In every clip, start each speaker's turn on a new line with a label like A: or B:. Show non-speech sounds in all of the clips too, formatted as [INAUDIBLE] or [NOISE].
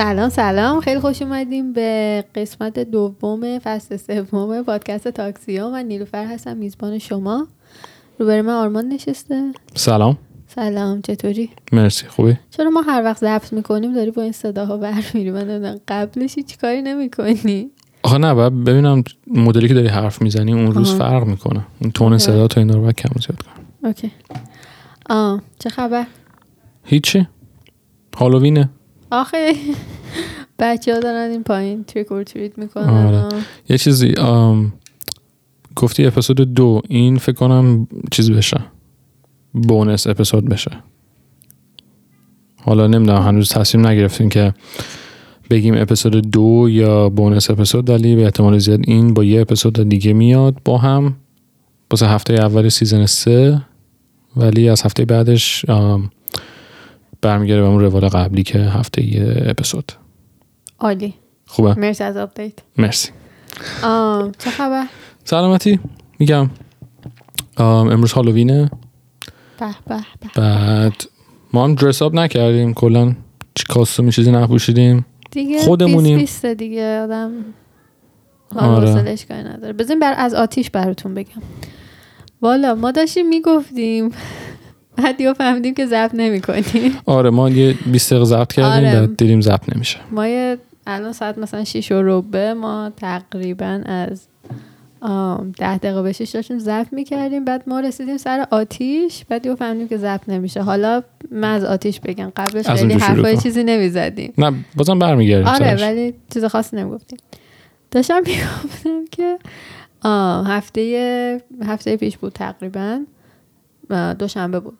A: سلام سلام. خیلی خوش اومدیم به قسمت دوم فصل سوم پادکست تاکسیو من نیلوفر هستم میزبان شما. روبروی من آرمان نشسته.
B: سلام.
A: سلام چطوری؟
B: مرسی. خوبی؟
A: چرا ما هر وقت ضبط می‌کنیم داری با این صداها ور میری من قبلش هیچ کاری نمی‌کنی؟
B: آخه نه باید ببینم مدلی که داری حرف می‌زنی اون روز
A: آها.
B: فرق می‌کنه. اون
A: tone.
B: صدا تو اینا رو کم زیاد کنم.
A: okay. آه چه خبر؟
B: هیچی. هالووینه.
A: آخه بچه ها دارن این پایین تریک اور تریت می‌کنن
B: آره. یه چیزی آم، گفتی اپیزود دو این فکر کنم چیز بشه. بونس اپیزود بشه. حالا نمی‌دونم هنوز تصمیم نگرفتیم که بگیم اپیزود دو یا بونس اپیزود ولی به احتمال زیاد این با یه اپیزود دیگه میاد با هم. واسه هفته اول season سه ولی از هفته بعدش آم، برمیگرده به اون روال قبلی که هفته یه اپیزود.
A: عالی.
B: خوبه؟
A: مرسی از update.
B: مرسی.
A: چه خبر؟
B: سلامتی. میگم امروز هالووینه.
A: به به به.
B: بعد ما هم dress up نکردیم. کلا چی costume ی چیزی نپوشیدیم.
A: دیگه
B: خودمونیم.
A: بیست بیسته دیگه. آدم
B: آره.
A: نداره. بزنین بر از آتیش براتون بگم. والا ما داشتیم می‌گفتیم بعد یا فهمیدیم که ضبط نمی
B: آره ما یه 20 دقیقه ضبط کردیم
A: آره.
B: بعد دیدیم ضبط نمیشه.
A: ما یه الان ساعت مثلا 6 و ربع ما تقریبا از آم، ده دقیقه به شش داشتیم ضبط می‌کردیم. بعد ما رسیدیم سر آتیش بعد یه فهمیدیم که ضبط نمیشه. حالا من از آتیش بگم. قبلش خیلی حرفای. چیزی نمی‌زدیم.
B: نه بازم برمیگردیم
A: آره
B: سرش.
A: ولی چیز خاصی نمی‌گفتیم. داشتم [LAUGHS] می‌گفتم که آه هفته هفته پیش بود تقریبا. دوشنبه بود.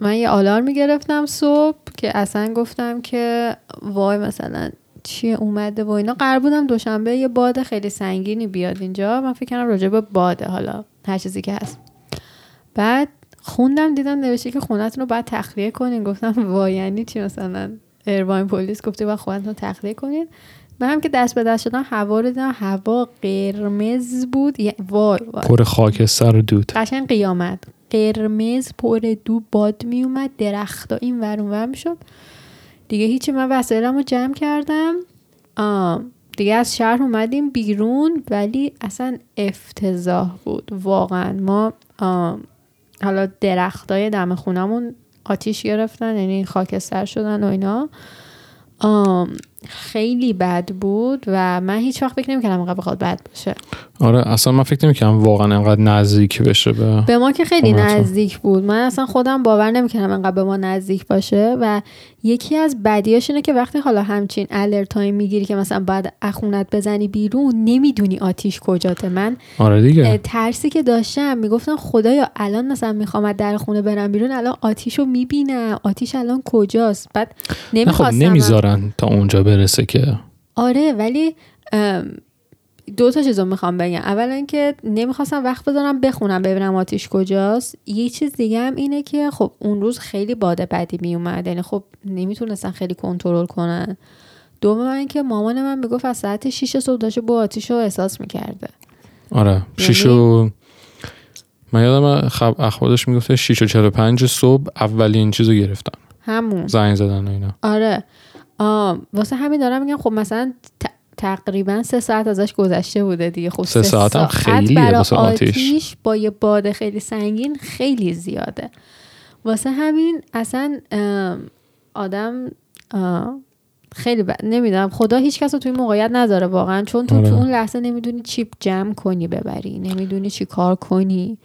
A: من یه آلارم گرفتم صبح که اصلا گفتم که وای مثلا چیه اومده و اینا. قرار بودم دوشنبه یه باد خیلی سنگینی بیاد اینجا. من فکر کردم راجع به باده حالا هر چیزی که هست. بعد خوندم دیدم نوشته که خونتون رو باید تخلیه کنین. گفتم وای یعنی چی مثلا؟ ایرواین پلیس گفته باید خونتون رو تخلیه کنین. من هم که دست به دست شدم هوا رو دیدم هوا قرمز بود. وای وای.
B: پر خاکستر و دود.
A: قشنگ قیامت. قرمز پر دو باد می اومد درختا این ور اون ور می‌شد. دیگه هیچی من وسایلمو جمع کردم. آم، دیگه از شهر اومدیم بیرون ولی اصلا افتضاح بود. واقعا ما آم، حالا درختای دم خونمون آتیش گرفتن یعنی خاکستر شدن و اینا. آم، خیلی بد بود و من هیچ وقت فکر نمی‌کردم اینقدر بخواد بد باشه.
B: آره اصلا من فکر نمی‌کنم واقعا انقدر نزدیک بشه به
A: به ما که خیلی. نزدیک بود. من اصلا خودم باور نمی‌کنم انقدر به ما نزدیک باشه و یکی از بدیاش اینه که وقتی حالا همچین الرتایی می‌گیری که مثلا باید اخونت بزنی بیرون نمی‌دونی آتیش کجاته. من
B: آره دیگه.
A: ترسی که داشتم می‌گفتم خدایا الان مثلا می‌خوام از در خونه برم بیرون الان آتیش رو می‌بینم. آتیش الان کجاست؟ بعد
B: خب
A: نمی‌خواستم
B: نمی‌ذارن تا اونجا برسه که.
A: آره ولی دو تا چیز رو می‌خوام بگم. اولا اینکه نمی‌خواستم وقت بذارم بخونم ببینم آتیش کجاست. یه چیز دیگه هم اینه که خب اون روز خیلی باد بدی میومد یعنی خب نمی‌تونستن خیلی کنترل کنن. دوم اینکه مامان من می‌گفت از ساعت 6 صبح داشته با آتیش رو احساس می‌کرده.
B: آره. شیش و من یادم خب اخبارش می‌گفته 6 و 45 صبح اولین چیزو گرفتن
A: همون.
B: زنگ زدن و اینا.
A: آره. آم، واسه همین دارم میگم خب مثلا ت- تقریبا سه ساعت ازش گذشته بوده دیگه. خب
B: سه ساعت هم
A: برای
B: واسه آتیش.
A: با یه باد خیلی سنگین خیلی زیاده. واسه همین اصلا آدم آه، خیلی ب... نمی‌دونم. خدا هیچ کس رو توی این موقعیت نذاره واقعا. چون تو
B: آره.
A: تو اون لحظه نمی‌دونی چی جمع کنی ببری نمی‌دونی چی کار کنی.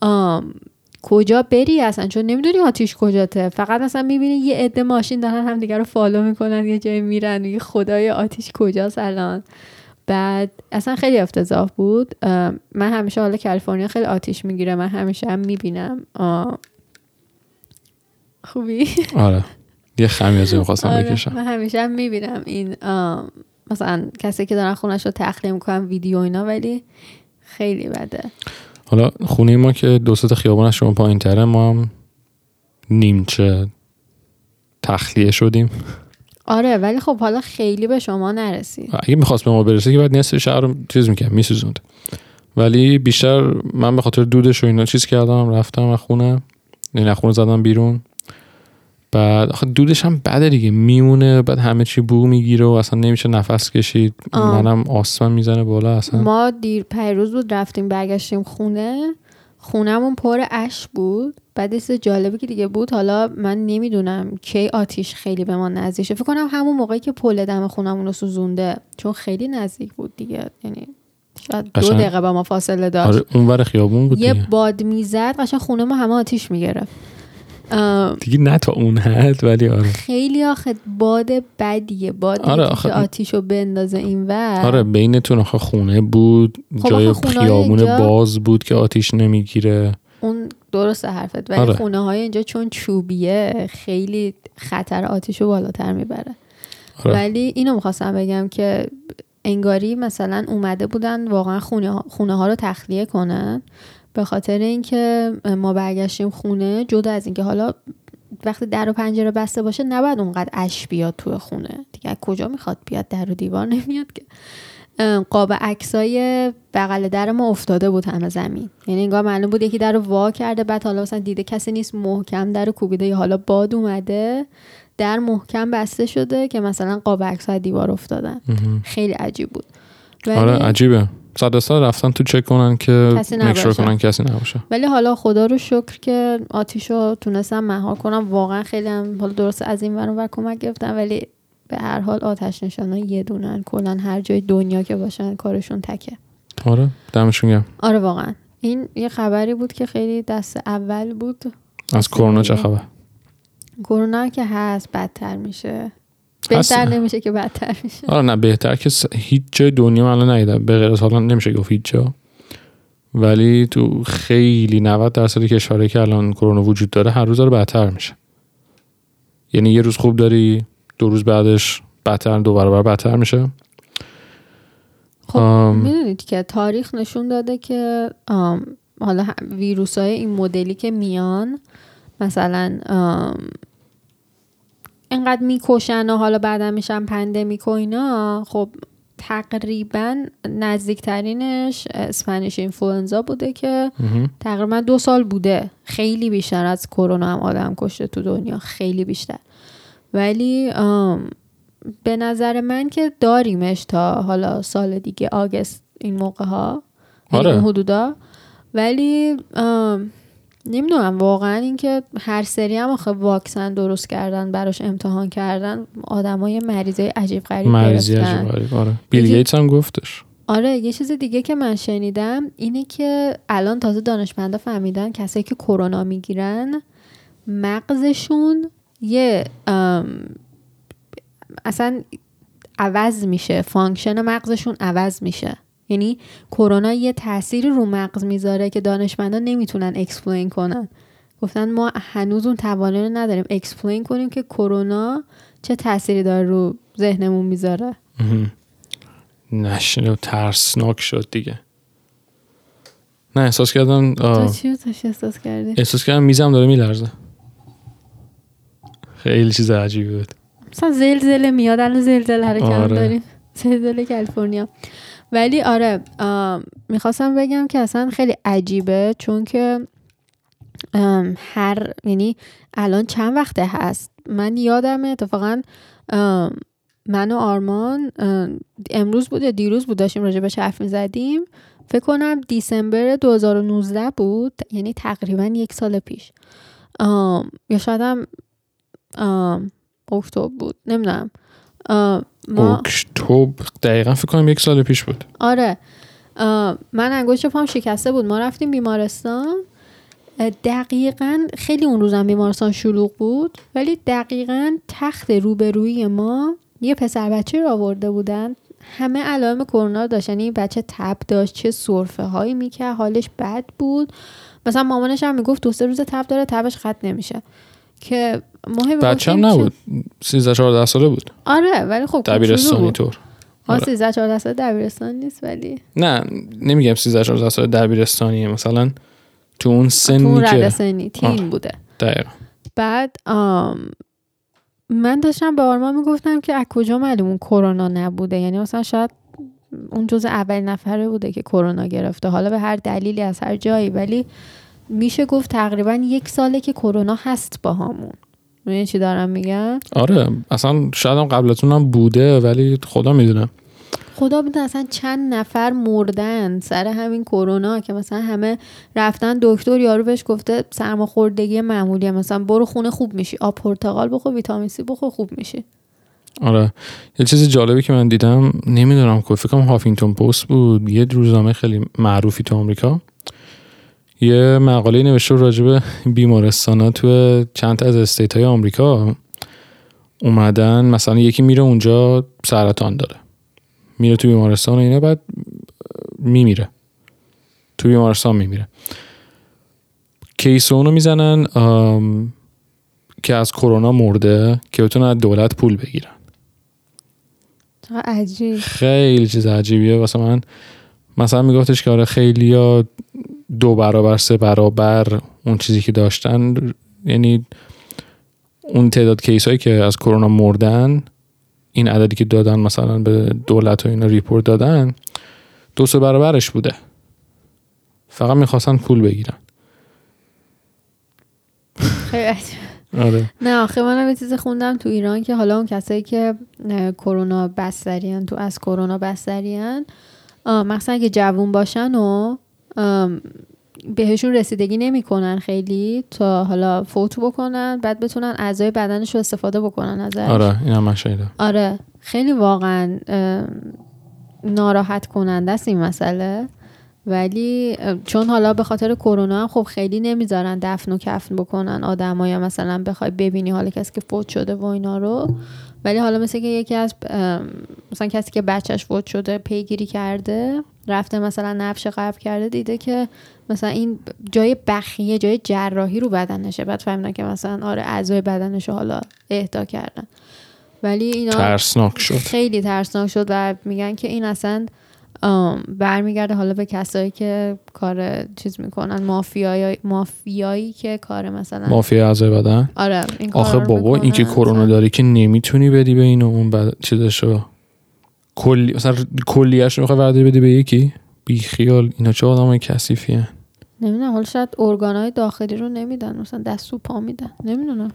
A: آم، کجا بری اصلا؟ چون نمی‌دونی آتیش کجاته. فقط اصلا می‌بینی یه عده ماشین دارن همدیگه رو فالو می‌کنن یه جایی میرن میگه خدای آتیش کجاست الان؟ بعد اصلا خیلی افتضاح بود. من همیشه حالا کالیفرنیا خیلی آتیش می‌گیره من همیشه هم می‌بینم. خوبی؟
B: آره. یه خمیازه [LAUGHS] می‌خواستم
A: آره،
B: بکشم.
A: من همیشه هم می‌بینم این مثلا کسی که دارن خونش رو تخلیه می‌کنن ویدیو اینا ولی خیلی بده.
B: حالا خونه ما که دو سه تا خیابان از شما پایین تره ما هم نیمچه تخلیه شدیم.
A: آره ولی خب حالا خیلی به شما نرسید.
B: اگه می‌خواست به ما برسه که بعد نصف شهر رو چیز می‌کرد میسوزوند. ولی بیشتر من به خاطر دودش و اینا چیز کردم رفتم از خونه. یعنی از خونه زدم بیرون. بعد آخه دودش هم بده دیگه. میمونه بعد همه چی بو می‌گیره و اصلا نمیشه نفس کشید.
A: آه.
B: منم آسمان می‌زنه بالا اصلا.
A: ما دیر پیروز بود رفتیم برگشتیم خونه. خونمون پر اش بود. بعد یه جالبی که دیگه بود حالا من نمی‌دونم کی آتیش خیلی به ما نزدیک شد فکر کنم همون موقعی که پل دم خونمون رو سوزونده. چون خیلی نزدیک بود دیگه. یعنی شاید دو. دقیقه با ما فاصله داشت.
B: آره اونور خیابون بود
A: یه
B: دیگه.
A: باد می‌زد قشنگ خونه ما همه آتیش می‌گرفت.
B: دیگه نه تا اون حد ولی آره.
A: خیلی آخه باد بدیه. باد
B: آره،
A: که
B: آخه-
A: آتیش رو بندازه این ور.
B: آره بینتون آخه خونه بود
A: خب
B: جای خیابون
A: اینجا-
B: باز بود که آتیش نمی‌گیره.
A: اون درست حرفت ولی
B: آره.
A: خونه های اینجا چون چوبیه خیلی خطر آتیش رو بالاتر می‌بره.
B: آره.
A: ولی اینو می‌خواستم بگم که انگاری مثلا اومده بودن واقعا خونه ها, خونه ها رو تخلیه کنن. به خاطر اینکه ما برگشتیم خونه جدا از اینکه حالا وقتی در و پنجره بسته باشه نباید اونقدر اش بیاد تو خونه. دیگه کجا می‌خواد بیاد در و دیوار نمیاد که؟ قاب عکسای بغل در ما افتاده بود همه زمین. یعنی انگار معلوم بود یکی در رو وا کرده بعد حالا مثلا دیده کسی نیست محکم در رو کوبیده یا حالا باد اومده در محکم بسته شده که مثلا قاب عکس از دیوار افتادن. خیلی عجیب بود.
B: آره عجیبه. صد سال رفتن تو چک کنن که مکشور. کنن کسی نباشه.
A: ولی حالا خدا رو شکر که آتیش رو تونستم مهار کنم. واقعا خیلی هم حالا درست از این ور کمک گرفتم ولی به هر حال آتش نشانا یه دونن کلا هر جای دنیا که باشن کارشون تکه.
B: آره دمشون گرم.
A: آره واقعا. این یه خبری بود که خیلی دست اول بود.
B: از کرونا چه خبر؟
A: کرونا که هست بدتر میشه. بهتر نمیشه که بدتر میشه.
B: آره نه بهتر که هیچ جای دنیا من الان ندیدم. به غیر از حالا نمیشه گفت هیچ جا. ولی تو خیلی 90 درصد کشورهایی که الان کرونا وجود داره هر روز داره بدتر میشه. یعنی یه روز خوب داری دو روز بعدش بدتر دو برابر بدتر میشه.
A: خب
B: آم.
A: می‌دونید که تاریخ نشون داده که آم، حالا ویروس های این مدلی که میان مثلا آم، انقدر می‌کشن و حالا بعدا میشن pandemic و اینا خب تقریبا نزدیکترینش Spanish influenza بوده که. تقریبا دو سال بوده خیلی بیشتر از کرونا هم آدم کشته تو دنیا خیلی بیشتر ولی به نظر من که داریمش تا حالا سال دیگه August این موقع ها
B: آره.
A: اون حدودا ولی نمی‌دونم واقعا اینکه هر سری هم آخه واکسن درست کردن براش امتحان کردن آدمای مریضای عجیب غریب
B: مریضی. عجیب غریب آره. بیل گیتس هم گفتش.
A: آره یه چیز دیگه که من شنیدم اینه که الان تازه دانشمندا فهمیدن کسایی که کرونا می‌گیرن مغزشون یه اصلا عوض میشه function مغزشون عوض میشه. یعنی کرونا یه تأثیری رو مغز می‌ذاره که دانشمندا نمی‌تونن explain کنن گفتن ما هنوز اون توانایی رو نداریم explain کنیم که کرونا چه تأثیری داره رو ذهنمون می‌ذاره.
B: نشنه و ترسناک شد دیگه نه احساس کردم.
A: تو چی احساس کردی؟
B: احساس کردم میزم داره میلرزه خیلی چیز عجیبی بود
A: مثلا زلزله میاد الان زلزله کم
B: آره.
A: داریم زلزله کالیفرنیا ولی آره می‌خواستم بگم که اصلا خیلی عجیبه چون که هر یعنی الان چند وقته هست؟ من یادم اتفاقا من و آرمان ام، امروز بود یا دیروز بود داشتیم راجع بهش حرف می‌زدیم. فکر کنم دیسمبر 2019 بود یعنی تقریبا یک سال پیش. یا شاید هم اکتبر بود نمی‌دونم. ما
B: اکتبر دقیقا فکر کنم یک سال پیش بود.
A: آره. من انگشت پام شکسته بود. ما رفتیم بیمارستان. دقیقا خیلی اون روزم بیمارستان شلوغ بود ولی دقیقا تخت روبروی ما یه پسر بچه رو آورده بودن. همه علائم کرونا رو داشت یعنی این بچه تب داشت چه سرفه هایی می‌کرد حالش بد بود. مثلا مامانش هم می‌گفت دو سه روز تب داره تبش خط نمیشه. که ما هی
B: بچه هم
A: می‌گفتیم
B: نبود. 13 14 ساله بود.
A: آره ولی خب کوچولو
B: دبیرستانی. طور. آره.
A: 13 14 سال دبیرستان نیست ولی
B: نه نمیگم 13 14 ساله دبیرستانیه. مثلا تو اون
A: تو اون
B: که
A: سنی تین
B: آه.
A: بوده.
B: دقیقا.
A: بعد آم من داشتم به آرمان می‌گفتم که از کجا معلوم اون کرونا نبوده؟ یعنی مثلا شاید اون جز اول نفره بوده که کرونا گرفته. حالا به هر دلیلی از هر جایی ولی میشه گفت تقریبا یک ساله که کرونا هست با همون می‌دونی چی دارم میگم؟
B: آره اصلا شاید هم قبلتون هم بوده ولی خدا می‌دونه.
A: خدا بدون اصلا چند نفر مردن سر همین کرونا که مثلا همه رفتن دکتر یارو بهش گفته سرماخوردگی معمولیه. مثلا برو خونه خوب میشی. آب پرتقال بخور ویتامین سی بخور خوب میشی.
B: آره. یه چیز جالبی که من دیدم نمی‌دونم که فکر کنم هافینگتون پست بود. یه روزنامه خیلی معروفی تو آمریکا. یه مقاله نوشته راجع به بیمارستانا تو چند تا از استیت های آمریکا اومدن. مثلا یکی میره اونجا سرطان داره. میره تو بیمارستان و اینا بعد میمیره. تو بیمارستان میمیره. کیس اونو می‌زنن که از کرونا مرده که بتونن از دولت پول بگیرن.
A: عجیب.
B: خیلی چیز عجیبیه. واسه من مثلا میگفتش که آره خیلی ها دو برابر سه برابر اون چیزی که داشتن. یعنی اون تعداد case هایی که از کرونا مردن این عددی که دادن مثلا به دولت و اینا report دادن دو سه برابرش بوده. فقط می‌خواستن پول بگیرن.
A: خیلی
B: آره.
A: نه آخه منم یه چیزی خوندم تو ایران که حالا اون کسایی که کرونا بستریان تو از کرونا بستریان مثلا اگه جوون باشن و بهشون رسیدگی نمی‌کنن خیلی تا حالا فوت بکنن بعد بتونن اعضای بدنش رو استفاده بکنن ازش.
B: آره این هم
A: آره خیلی واقعا ناراحت کننده است این مسئله. ولی چون حالا به خاطر کرونا هم خب خیلی نمی‌ذارن دفن و کفن بکنن آدمای مثلا بخوای ببینی حالا کسی که فوت شده و اینا رو. ولی حالا مثل که یکی از مثلا کسی که بچهش فوت شده پیگیری کرده رفته مثلا نفش قبل کرده دیده که مثلا این جای بخیه جای جراحی رو بدنشه. بعد فهمیدن که مثلا آره اعضای بدنش رو حالا اهدا کردن. ولی اینا
B: ترسناک شد.
A: خیلی ترسناک شد و میگن که این اصلا برمیگرده حالا به کسایی که کار چیز می‌کنن مافیایی مافیایی که کار مثلا
B: مافیا اعضای بدن؟
A: آره این
B: آخه بابا این که. کرونا داری که نمی‌تونی بدی به اینو اون بعد چیزشو کلی مثلا کلیش رو می‌خوای وعده بدی به یکی؟ بی خیال اینا چه آدمای کثیفی هن.
A: نمی‌دونم حالا شاید ارگانهای داخلی رو نمیدن مثلا دست و پا میدن. نمی‌دونم.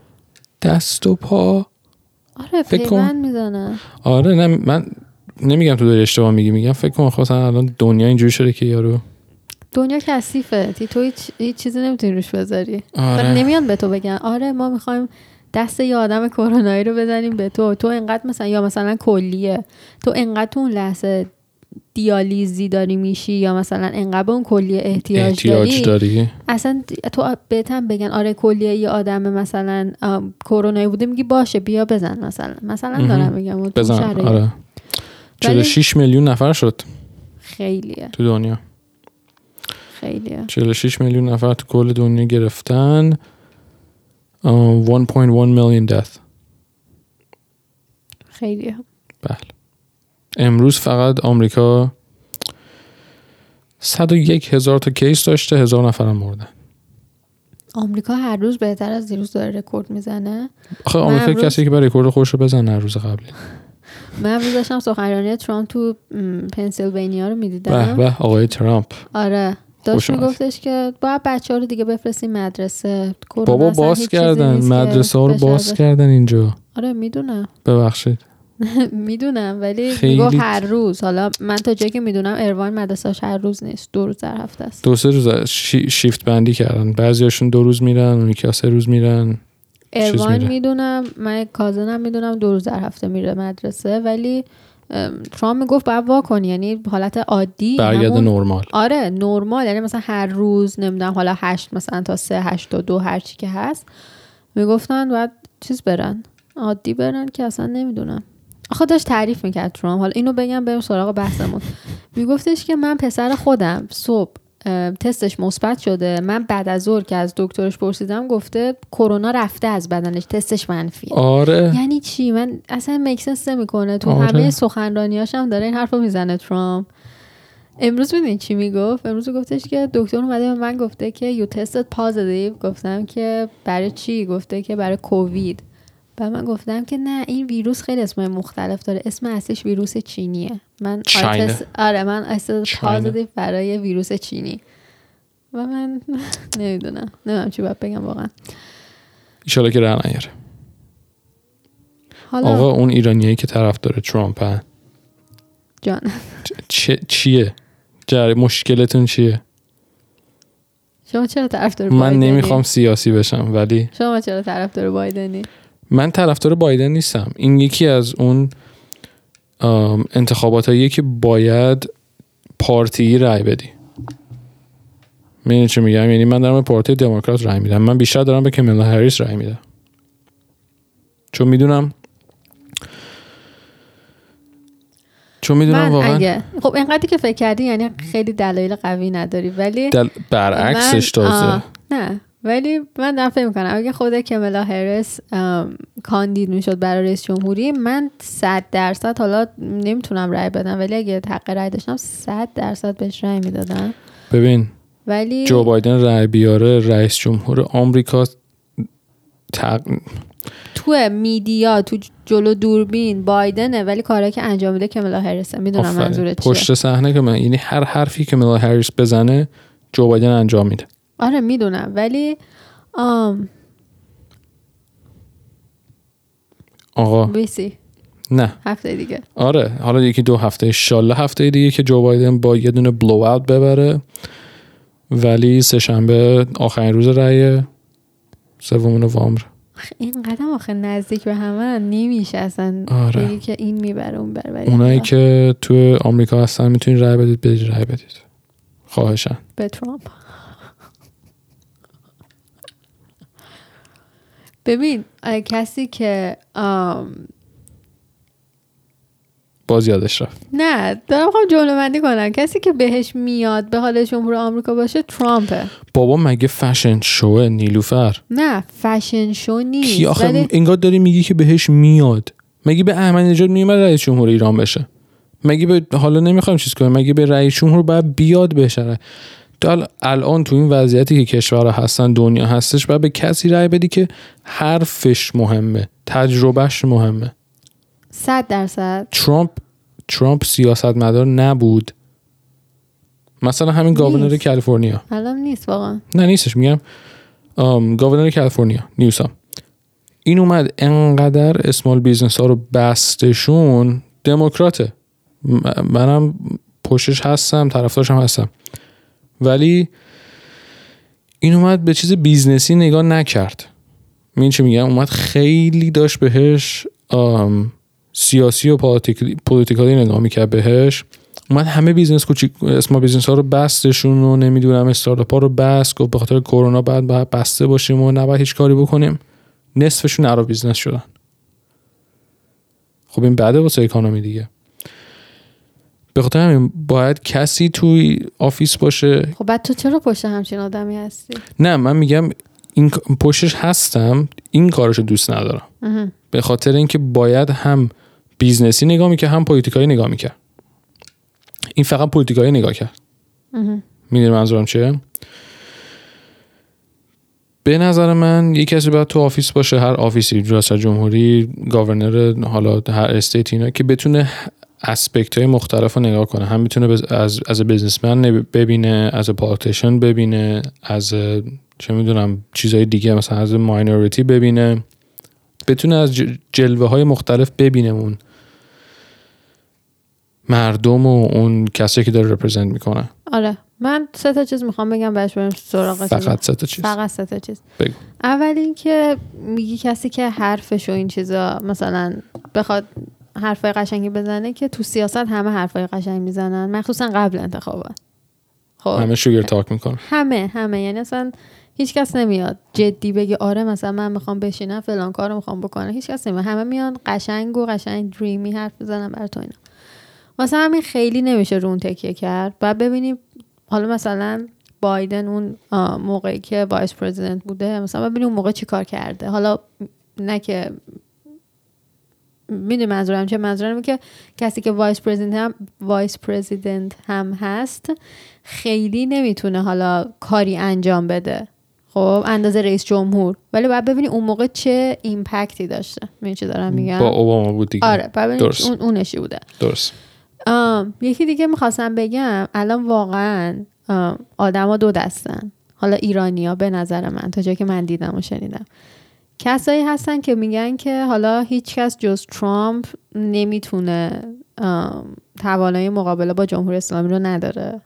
B: دست و پا؟
A: آره. پیوند می‌زنن.
B: آره نه من نمیگم تو داری اشتباه میگی میگم فکر کن خب مثلا الان دنیا اینجوری شده که یارو
A: دنیا کثیفه. تی تو هیچ, هیچ چیزی نمی‌تونی روش بذاری.
B: آره.
A: نمیان به تو بگن آره ما می‌خوایم دست یه آدم کرونایی رو بزنیم به تو. تو انقدر مثلا یا مثلا کلیه. تو انقدر تو اون لحظه دیالیزی داری میشی یا مثلا انقدر به اون کلیه احتیاج,
B: احتیاج
A: داری
B: داری؟
A: اصلا تو بهتم بگن آره کلیه یه آدم مثلا کرونایی بوده میگی باشه بیا بزن مثلا. مثلا. دارم میگم
B: بزن. آره. 46 میلیون نفر شد
A: خیلیه.
B: تو دنیا.
A: خیلیه.
B: 46 میلیون نفر تو کل دنیا گرفتن. آه، 1.1 میلیون death.
A: خیلیه.
B: بله. امروز فقط آمریکا 101 هزار تا کیس داشته هزار نفر هم مردن.
A: آمریکا هر روز بهتر از دیروز داره رکورد می‌زنه.
B: آخه آمریکا
A: امروز-
B: کسی که برای رکورد خوش رو بزنه هر روز قبلی. [LAUGHS]
A: من امروز داشتم سخنرانی ترامپ تو پنسیلوانیا رو می‌دیدم.
B: به آقای ترامپ.
A: آره. داشت. میگفتش که باید بچه ها رو دیگه بفرستیم مدرسه.
B: بابا باز کردن. مدرسه ها رو باز کردن اینجا.
A: آره می‌دونم. [LAUGHS]
B: ببخشید.
A: می‌دونم ولی می‌گفت هر روز. حالا من تا جایی که می‌دونم Irvine مدرسهاش هر روز نیست. دو روز در هفته است.
B: دو سه روز شی- شیفت بندی کردن. بعضیاشون دو روز میرن اون یکی سه روز میرن.
A: اروان. می‌دونم. من کازنم می‌دونم دو روز در هفته میره مدرسه ولی ام، ترامپ می‌گفت باید وا کنی یعنی حالت عادی
B: برگرده
A: همون-
B: نرمال.
A: آره نرمال یعنی مثلا هر روز نمی‌دونم حالا هشت مثلا تا سه هشت تا دو هر چی که هست می‌گفتن باید چیز برن عادی برن که اصلا نمی‌دونم. آخه داشت تعریف می‌کرد ترامپ حالا اینو بگم بریم سراغ بحثمون. میگفتش که من پسر خودم صبح تستش مثبت شده. من بعد از ظهر که از دکترش پرسیدم گفته کرونا رفته از بدنش تستش منفیه.
B: آره.
A: یعنی چی؟ من اصلا مکسنس نمی‌کنه. تو
B: آره.
A: همه سخنرانیاش هم داره این حرفو می‌زنه ترامپ امروز می‌دونی چی می‌گفت؟ امروز گفتش که دکتر اومده به من گفته که یو تستد پازیتیو گفتم که برای چی؟ گفته که برای کووید. و من گفتم که نه این ویروس خیلی اسمای مختلف داره. اسم اصلیش ویروس چینیه. من
B: چینه.
A: آره, من
B: چینه.
A: پازیتیو برای ویروس چینی. و من [LAUGHS] نمی‌دونم. نمی‌دونم چی باید بگم واقعا.
B: ایشالا که ره نیاره.
A: حالا
B: آقا اون ایرانیایی که طرف داره ترامپ هن.
A: جان.
B: چه چیه؟ جر مشکلتون چیه؟
A: شما چرا طرفدار
B: من
A: بایدنی؟
B: نمی‌خوام سیاسی بشم ولی
A: شما چرا طرفدار بایدنی؟
B: من طرفدار بایدن نیستم. این یکی از اون ام، انتخاباتاییه که باید پارتی رای بدی. می‌دونی چی میگم؟ یعنی من دارم به پارتی دموکرات رای میدم. من بیشتر دارم به کمیلا هریس رای میدم. چون می‌دونم چون می‌دونم
A: من
B: واقعا
A: اگه خب اینقدری که فکر کردی یعنی خیلی دلایل قوی نداری ولی
B: دل... برعکسش
A: من-
B: تازه.
A: آه، نه. ولی من دارم فکر می‌کنم اگه خود کملا هرس کاندید می‌شد برای رئیس جمهوری من صد درصد حالا نمی‌تونم رأی بدم ولی اگه حق رأی داشتم صد درصد بهش رأی می‌دادم.
B: ببین
A: ولی
B: جو بایدن رای بیاره رئیس جمهور آمریکا تق...
A: تو میدیا تو جلو دوربین بایدنه ولی کاری که انجام میده کملا هرسه می‌دونم. منظورت چیه.
B: پشت صحنه که من یعنی هر حرفی که ملا هریس بزنه جو بایدن انجام میده.
A: آره می‌دونم. ولی آم
B: آقا.
A: بیسی
B: نه.
A: هفته دیگه.
B: آره حالا یکی دو هفته شاله هفته دیگه که جو بایدن با یه دونه بلو اوت ببره. ولی سه شنبه آخرین روز رأی سوم نوامبر
A: این قدم آخه نزدیک به همه نمیشه اصلا.
B: آره.
A: که این می‌بره اون ولی
B: اونایی که تو آمریکا هستن می‌تونید رأی بدید بدید رأی بدید. خواهشن.
A: به ترامپ. ببین کسی که آم،
B: باز یادش رفت.
A: نه دارم خواهم جمله بندی کنم. کسی که بهش میاد به حال جمهور آمریکا باشه ترامپه.
B: بابا مگه فشن شوه نیلوفر؟
A: نه فشن شو نیست
B: کی آخه
A: ولی
B: انگار داری میگی که بهش میاد. مگه به احمد نژاد میومد رئیس جمهور ایران بشه؟ مگه به حالا نمی‌خوام چیز کنم مگه به رئیس جمهور باید بیاد بشه؟ تو ال- الان تو این وضعیتی که کشورها هستن دنیا هستش باید به کسی رأی بدی که حرفش مهمه تجربهش مهمه.
A: صد درصد.
B: ترامپ ترامپ سیاستمدار نبود. مثلا همین
A: governor.
B: کالیفرنیا.
A: الان نیست واقعا.
B: نه نیستش میگم governor کالیفرنیا نیوسام این اومد انقدر small business ها رو بستشون دموکراته. منم پشتش هستم طرفدارش هم هستم. ولی این اومد به چیز business ی نگاه نکرد. این چی میگم؟ اومد خیلی داشت بهش سیاسی و political ی نگاه می‌کرد بهش. اومد همه business کوچیک small business ها رو بستشون و نمی‌دونم استارتاپ ها رو بست گفت به خاطر کرونا بعد باید بسته باشیم و نباید هیچ کاری بکنیم. نصفشون out of business شدن. خب این بده واسه economy دیگه. به خاطر همین باید کسی توی office باشه.
A: خب بعد تو چرا پشت همچین آدمی هستی؟
B: نه من میگم این پشتش هستم این کارشو دوست ندارم. به خاطر اینکه باید هم business ی نگاه می‌کرد هم political ی نگاه می‌کرد. این فقط political ی نگاه کرد. می‌دونی منظورم چیه؟ به نظر من یه کسی باید تو office باشه هر office ی ریاست جمهوری governor حالا هر state اینا که بتونه aspect های مختلف رو نگاه کنه. هم می‌تونه بز- از از businessman ببینه از politician ببینه از چه می‌دونم چیزهای دیگه مثلا از minority ببینه. بتونه از جلوه های مختلف ببینه اون مردم و اون کسی که داره represent می‌کنه.
A: آره. من سه تا چیز می‌خوام بگم بهش بریم سراغ.
B: فقط سه تا چیز.
A: فقط سه تا چیز.
B: بگو.
A: اول اینکه میگی کسی که حرفش و این چیزا مثلا بخواد حرفای قشنگی بزنه که تو سیاست همه حرفای قشنگ می‌زنن. مخصوصا قبل انتخابات. خب.
B: همه sugar talk می‌کنه
A: همه همه. یعنی اصلا هیچ کس نمیاد جدی بگه آره مثلا من می‌خوام بشینم فلان کارو می‌خوام بکنم. هیچ کس نمیاد. همه میان قشنگ و قشنگ dreamy حرف بزنن برای تو اینا. واسه همین خیلی نمیشه رو اون تکیه کرد. بعد ببینیم حالا مثلا بایدن اون موقعی که vice president بوده مثلا ببینیم اون موقع چی کار کرده. حالا نه که می‌دونی منظورم چه منظورم که کسی که vice president هم vice president هم هست خیلی نمی‌تونه حالا کاری انجام بده. خب اندازه رئیس جمهور. ولی باید ببینی اون موقع چه impact ی داشته. می‌دونی چی دارم میگم؟
B: با اوباما بود دیگه.
A: آره باید ببینی
B: درست.
A: اون اونشی بوده.
B: درست.
A: آم، یکی دیگه می‌خواستم بگم الان واقعا آدما دو دستن. حالا ایرانیا به نظر من تا جایی که من دیدم و شنیدم. کسایی هستن که میگن که حالا هیچ کس جز ترامپ نمی‌تونه توانایی مقابله با جمهوری اسلامی رو نداره.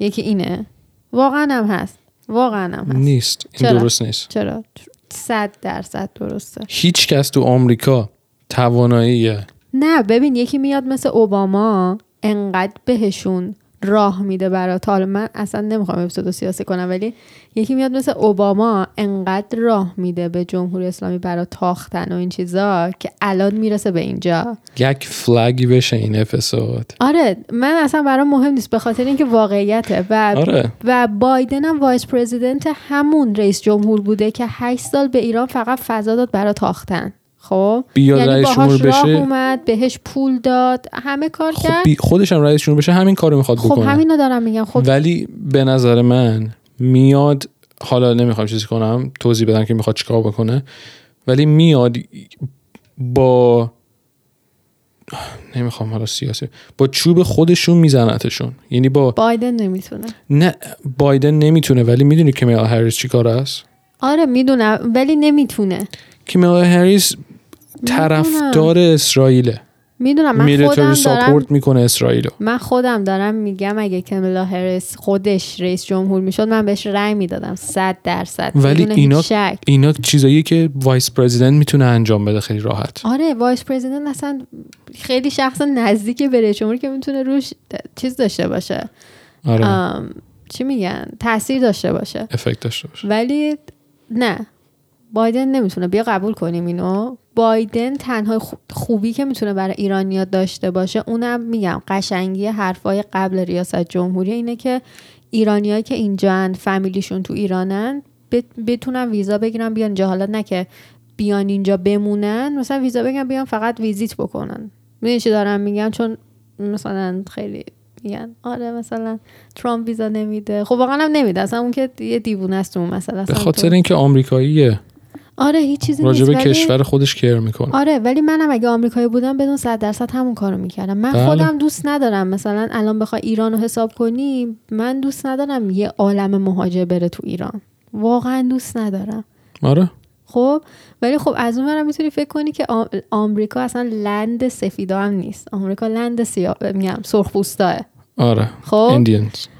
A: یکی اینه. واقعا هم هست. واقعا هم هست.
B: نیست. این
A: چرا؟
B: درست نیست.
A: چرا؟ صد درصد درسته.
B: هیچ کس تو آمریکا توانایی
A: نه ببین یکی میاد مثل اوباما انقدر بهشون راه میده برای تا حالا من اصلا نمی‌خوام اپیزودو سیاسی کنم ولی یکی میاد مثل اوباما انقدر راه میده به جمهوری اسلامی برای تاختن و این چیزا که الان می‌رسه به اینجا.
B: یک flag ی بشه این اپیزود.
A: آره من اصلا برام مهم نیست به خاطر اینکه واقعیته. و
B: آره.
A: و بایدن هم vice president همون رئیس جمهور بوده که 8 سال به ایران فقط فضا داد برای تاختن. خب؟
B: بیاد
A: یعنی
B: رئیس جمهور بشه.
A: اومد بهش پول داد همه کار
B: خب
A: کرد.
B: خودش هم رئیس جمهور بشه همین کارو می‌خواد
A: خب
B: بکنه.
A: همینو دارم میگم. خب
B: ولی به نظر من میاد حالا نمی‌خوام چیزی کنم توضیح بدم که می‌خواد چیکار بکنه ولی میاد با نمی‌خوام حالا سیاسی با چوب خودشون میزنتشون. یعنی با
A: بایدن نمی‌تونه.
B: نه بایدن نمی‌تونه ولی می‌دونی کمیلا هریس چی کار است؟
A: آره می‌دونم ولی نمی‌تونه.
B: کمیلا هریس طرفدار اسرائیله.
A: می‌دونم من خودم دارم
B: support می‌کنه اسرائیلو.
A: من خودم دارم میگم اگه کملا هریس خودش رئیس جمهور می‌شد من بهش رأی می‌دادم صد درصد
B: ولی اینا-
A: شک.
B: اینا چیزایی که vice president می‌تونه انجام بده خیلی راحت.
A: آره vice president اصلا خیلی شخص نزدیک به رئیس جمهوری که می‌تونه روش چیز داشته باشه.
B: آره.
A: آم، چی میگن؟ تاثیر داشته باشه.
B: effect داشته باشه.
A: ولی نه. بایدن نمی‌تونه. بیا قبول کنیم اینو. بایدن تنها خو- خوبی که می‌تونه برای ایرانیا داشته باشه اونم میگم قشنگی حرفای قبل ریاست جمهوری اینه که ایرانیایی که اینجان فامیلیشون تو ایرانن بت- بتونن ویزا بگیرن بیان اینجا. حالا نه که بیان اینجا بمونن مثلا ویزا بگیرن بیان فقط ویزیت بکنن. می‌دونی چی دارم میگم؟ چون مثلا خیلی میگن آره مثلا ترامپ ویزا نمیده. خب واقعا هم نمیده. اصلا اون که یه دیوونه است اون مسئله.
B: به خاطر اینکه آمریکاییه.
A: آره هیچ چیزی نیست ولی-
B: کشور خودش کیر می‌کنه.
A: آره ولی منم اگه آمریکایی بودم بدون صد درصد همون کارو می‌کردم. من
B: بله.
A: خودم دوست ندارم مثلا الان بخوای ایران رو حساب کنی من دوست ندارم یه عالم مهاجر بره تو ایران. واقعا دوست ندارم.
B: آره.
A: خب ولی خب از اون برم می‌تونی فکر کنی که آم- آمریکا اصلا لند سفیدا هم نیست. آمریکا لند سیاه میگم سرخپوستاه.
B: آره.
A: خب؟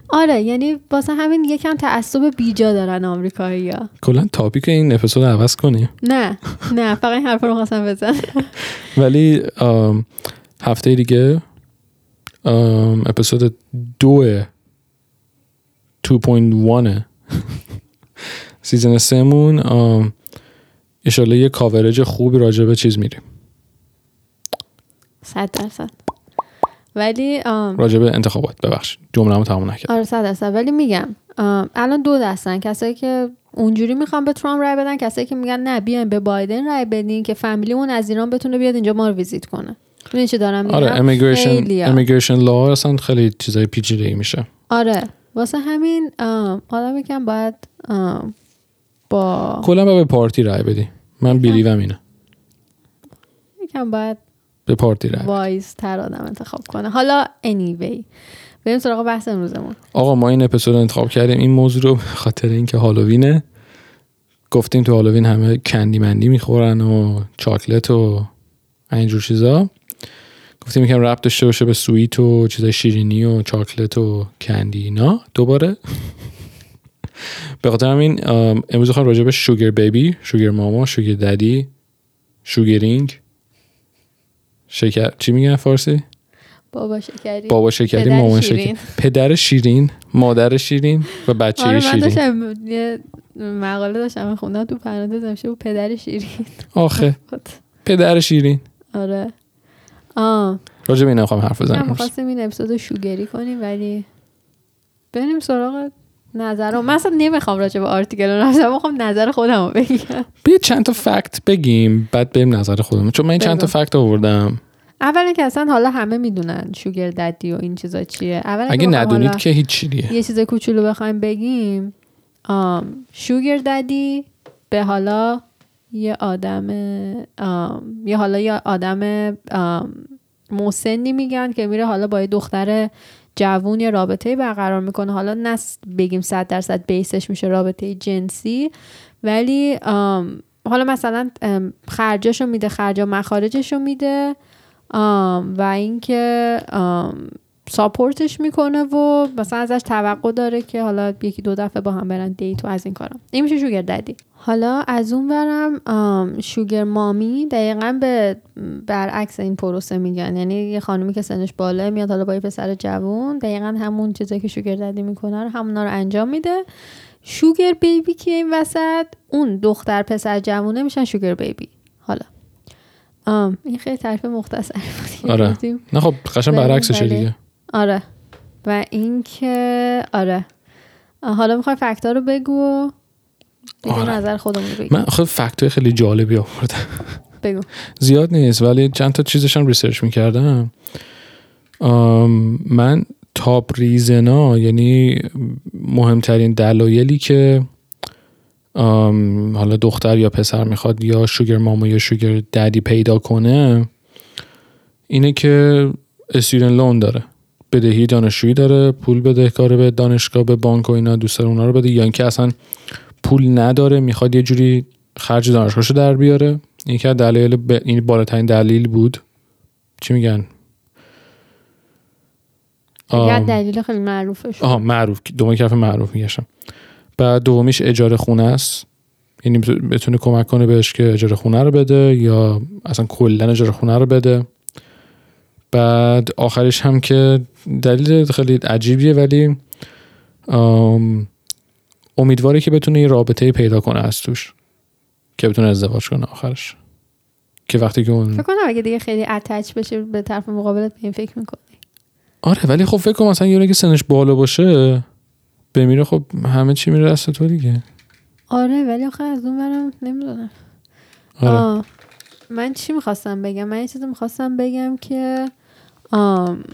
A: آره یعنی واسه همین یکم تعصب بیجا دارن آمریکایی ها.
B: کلا topic این اپیزود عوض کنی.
A: نه نه فقط این حرف رو خواستم بزن [LAUGHS]
B: ولی هفته دیگه اپیزود دو 2.1 [LAUGHS] season سمون ایشالله یه coverage خوبی راجع به چیز میریم.
A: صد درصد. ولی آم،
B: راجع به انتخابات ببخش جمله تمام نکرد.
A: آره صد درصد. ولی میگم الان دو دستن. کسایی که اونجوری می‌خوان به ترامپ رای بدن کسایی که میگن نه بیاین به بایدن رای بدین که فامیلیمون از ایران بتونه بیاد اینجا ما رو ویزیت کنه. می‌دونی چی دارم میگم؟
B: آره امیگریشن لا اصلا خیلی چیزای پیچیده میشه.
A: آره واسه همین آدم یکم باید با
B: کلا به پارتی رای بدی. من بیلیوم اینه.
A: یکم باید
B: به پارتی بدی.
A: وایز تر آدم انتخاب کنه. حالا anyway بریم سراغ بحث امروزمون.
B: آقا ما این اپیزود رو انتخاب کردیم. این موضوع رو به خاطر اینکه هالووینه گفتیم تو هالووین همه کندی مندی می‌خورن و چاکلت و اینجور چیزا. گفتیم یکم ربط داشته باشه به سویت و چیزای شیرینی و چاکلت و کندی اینا. دوباره. به خاطر همین ام، امروز خواهم راجع به شوگر بیبی شوگر ماما شوگر ددی شوگرینگ شکر چی میگن فارسی؟
A: بابا شکری.
B: بابا شکری
A: پدر
B: مامان
A: شیرین.
B: پدر شیرین مادر شیرین و بچه
A: آره من
B: شیرین.
A: داشتم یه مقاله داشتم خوندم تو پرانتز نوشته بود پدر شیرین.
B: آخه. پدر شیرین.
A: آره. آه
B: راجع به اینا خواهم حرف
A: من
B: بزنم.
A: می‌خواستیم این اپیزود شوگری کنیم ولی بریم سراغ نظرم من اصلا نمی‌خوام راجع به آرتیکل رو نظر می‌خوام نظر خودم رو بگم.
B: بیا چند تا فکت بگیم بعد بریم نظر خودمون. چون من این چند تا. فکت آوردم.
A: اولا که اصلا حالا همه می‌دونن شوگر ددی و این چیزا چیه. اولا
B: اگه ندونید که هیچ دیگه.
A: یه چیز کوچولو بخوایم بگیم آم، شوگر ددی به حالا یه آدم آم، یه حالا یه آدم آم، مسنی میگن که میره حالا با یه دختر جوون یه رابطه برقرار می‌کنه. حالا نه بگیم صد درصد بیسش میشه رابطه جنسی ولی حالا مثلا خرجاشو میده خرجا مخارجشو میده. و اینکه ساپورتش می‌کنه و مثلا ازش توقع داره که حالا یکی دو دفعه با هم برن دیت و از این کارا. این میشه شوگر ددی حالا از اون برم شوگر مامی دقیقا به برعکس این پروسه میگن. یعنی یه خانومی که سنش بالا میاد حالا با یه پسر جوون دقیقا همون چیزایی که شوگر ددی می‌کنه رو همونا رو انجام میده. شوگر بیبی که این وسط اون دختر پسر جوونه میشن شوگر بیبی. حالا آم این خیلی تعریف مختصری بود.
B: آره. نه خب قشنگ برعکسشه
A: بله.
B: دیگه.
A: آره. و اینکه آره. حالا می‌خوای فکتا رو بگو دیگه
B: آره.
A: نظر خودمون رو بگو.
B: من خب fact ای خیلی جالبی آوردم.
A: بگو.
B: زیاد نیست ولی چند تا چیزشم research می‌کردم. من top reason ا یعنی مهمترین دلایلی که حالا دختر یا پسر می‌خواد یا sugar mama یا sugar daddy پیدا کنه اینه که student loan داره. بدهی دانشجویی داره پول بدهکاره به دانشگاه به بانک و اینا دوست داره اونا رو بده. یا اینکه اصلا پول نداره می‌خواد یه جوری خرج دانشگاهشو در بیاره. این که دلایل ب... این بالاترین دلیل بود. چی میگن؟
A: یه دلیل خیلی معروفه شد.
B: آها معروف. دومی کف معروف میگشم بعد دومیش اجاره خونه است. یعنی بت- بتونه کمک کنه بهش که اجاره خونه رو بده یا اصلا کلا اجاره خونه رو بده. بعد آخرش هم که دلیل خیلی عجیبیه ولی امیدواره که بتونه یه رابطه پیدا کنه از توش که بتونه ازدواج کنه آخرش. که وقتی که اون
A: فکر کنم اگه دیگه خیلی اتچ بشه به طرف مقابلت به این فکر می‌کنی.
B: آره ولی خب فکر کنم مثلا یه که سنش بالا باشه بمیره خب همه چی میره دست تو دیگه.
A: آره ولی آخه از اون برم نمی‌دونم.
B: آره.
A: آه. من چی می‌خواستم بگم؟ من یه چیزی می‌خواستم بگم که آم،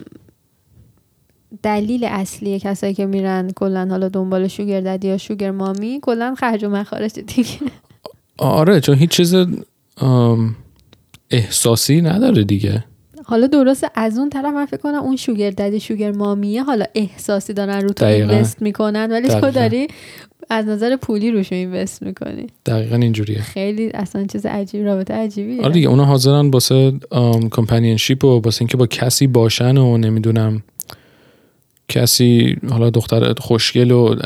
A: دلیل اصلی کسایی که میرن کلا حالا دنبال شوگر ددی یا شوگر مامی کلا خرج و مخارج دیگه.
B: آره چون هیچ چیز احساسی نداره دیگه.
A: حالا درسته از اون طرف من فکر کنم اون شوگر ددی شوگر مامیه حالا احساسی دارن رو تو. اینوست می‌کنن ولی تو. داری از نظر پولی روش اینوست می‌کنی
B: دقیقا اینجوریه
A: خیلی اصلا چیز عجیب رابطه عجیبیه
B: آره دیگه اونا حاضرن واسه کمپانینشیپ و واسه اینکه با کسی باشن و نمی‌دونم کسی حالا دختر خوشگل و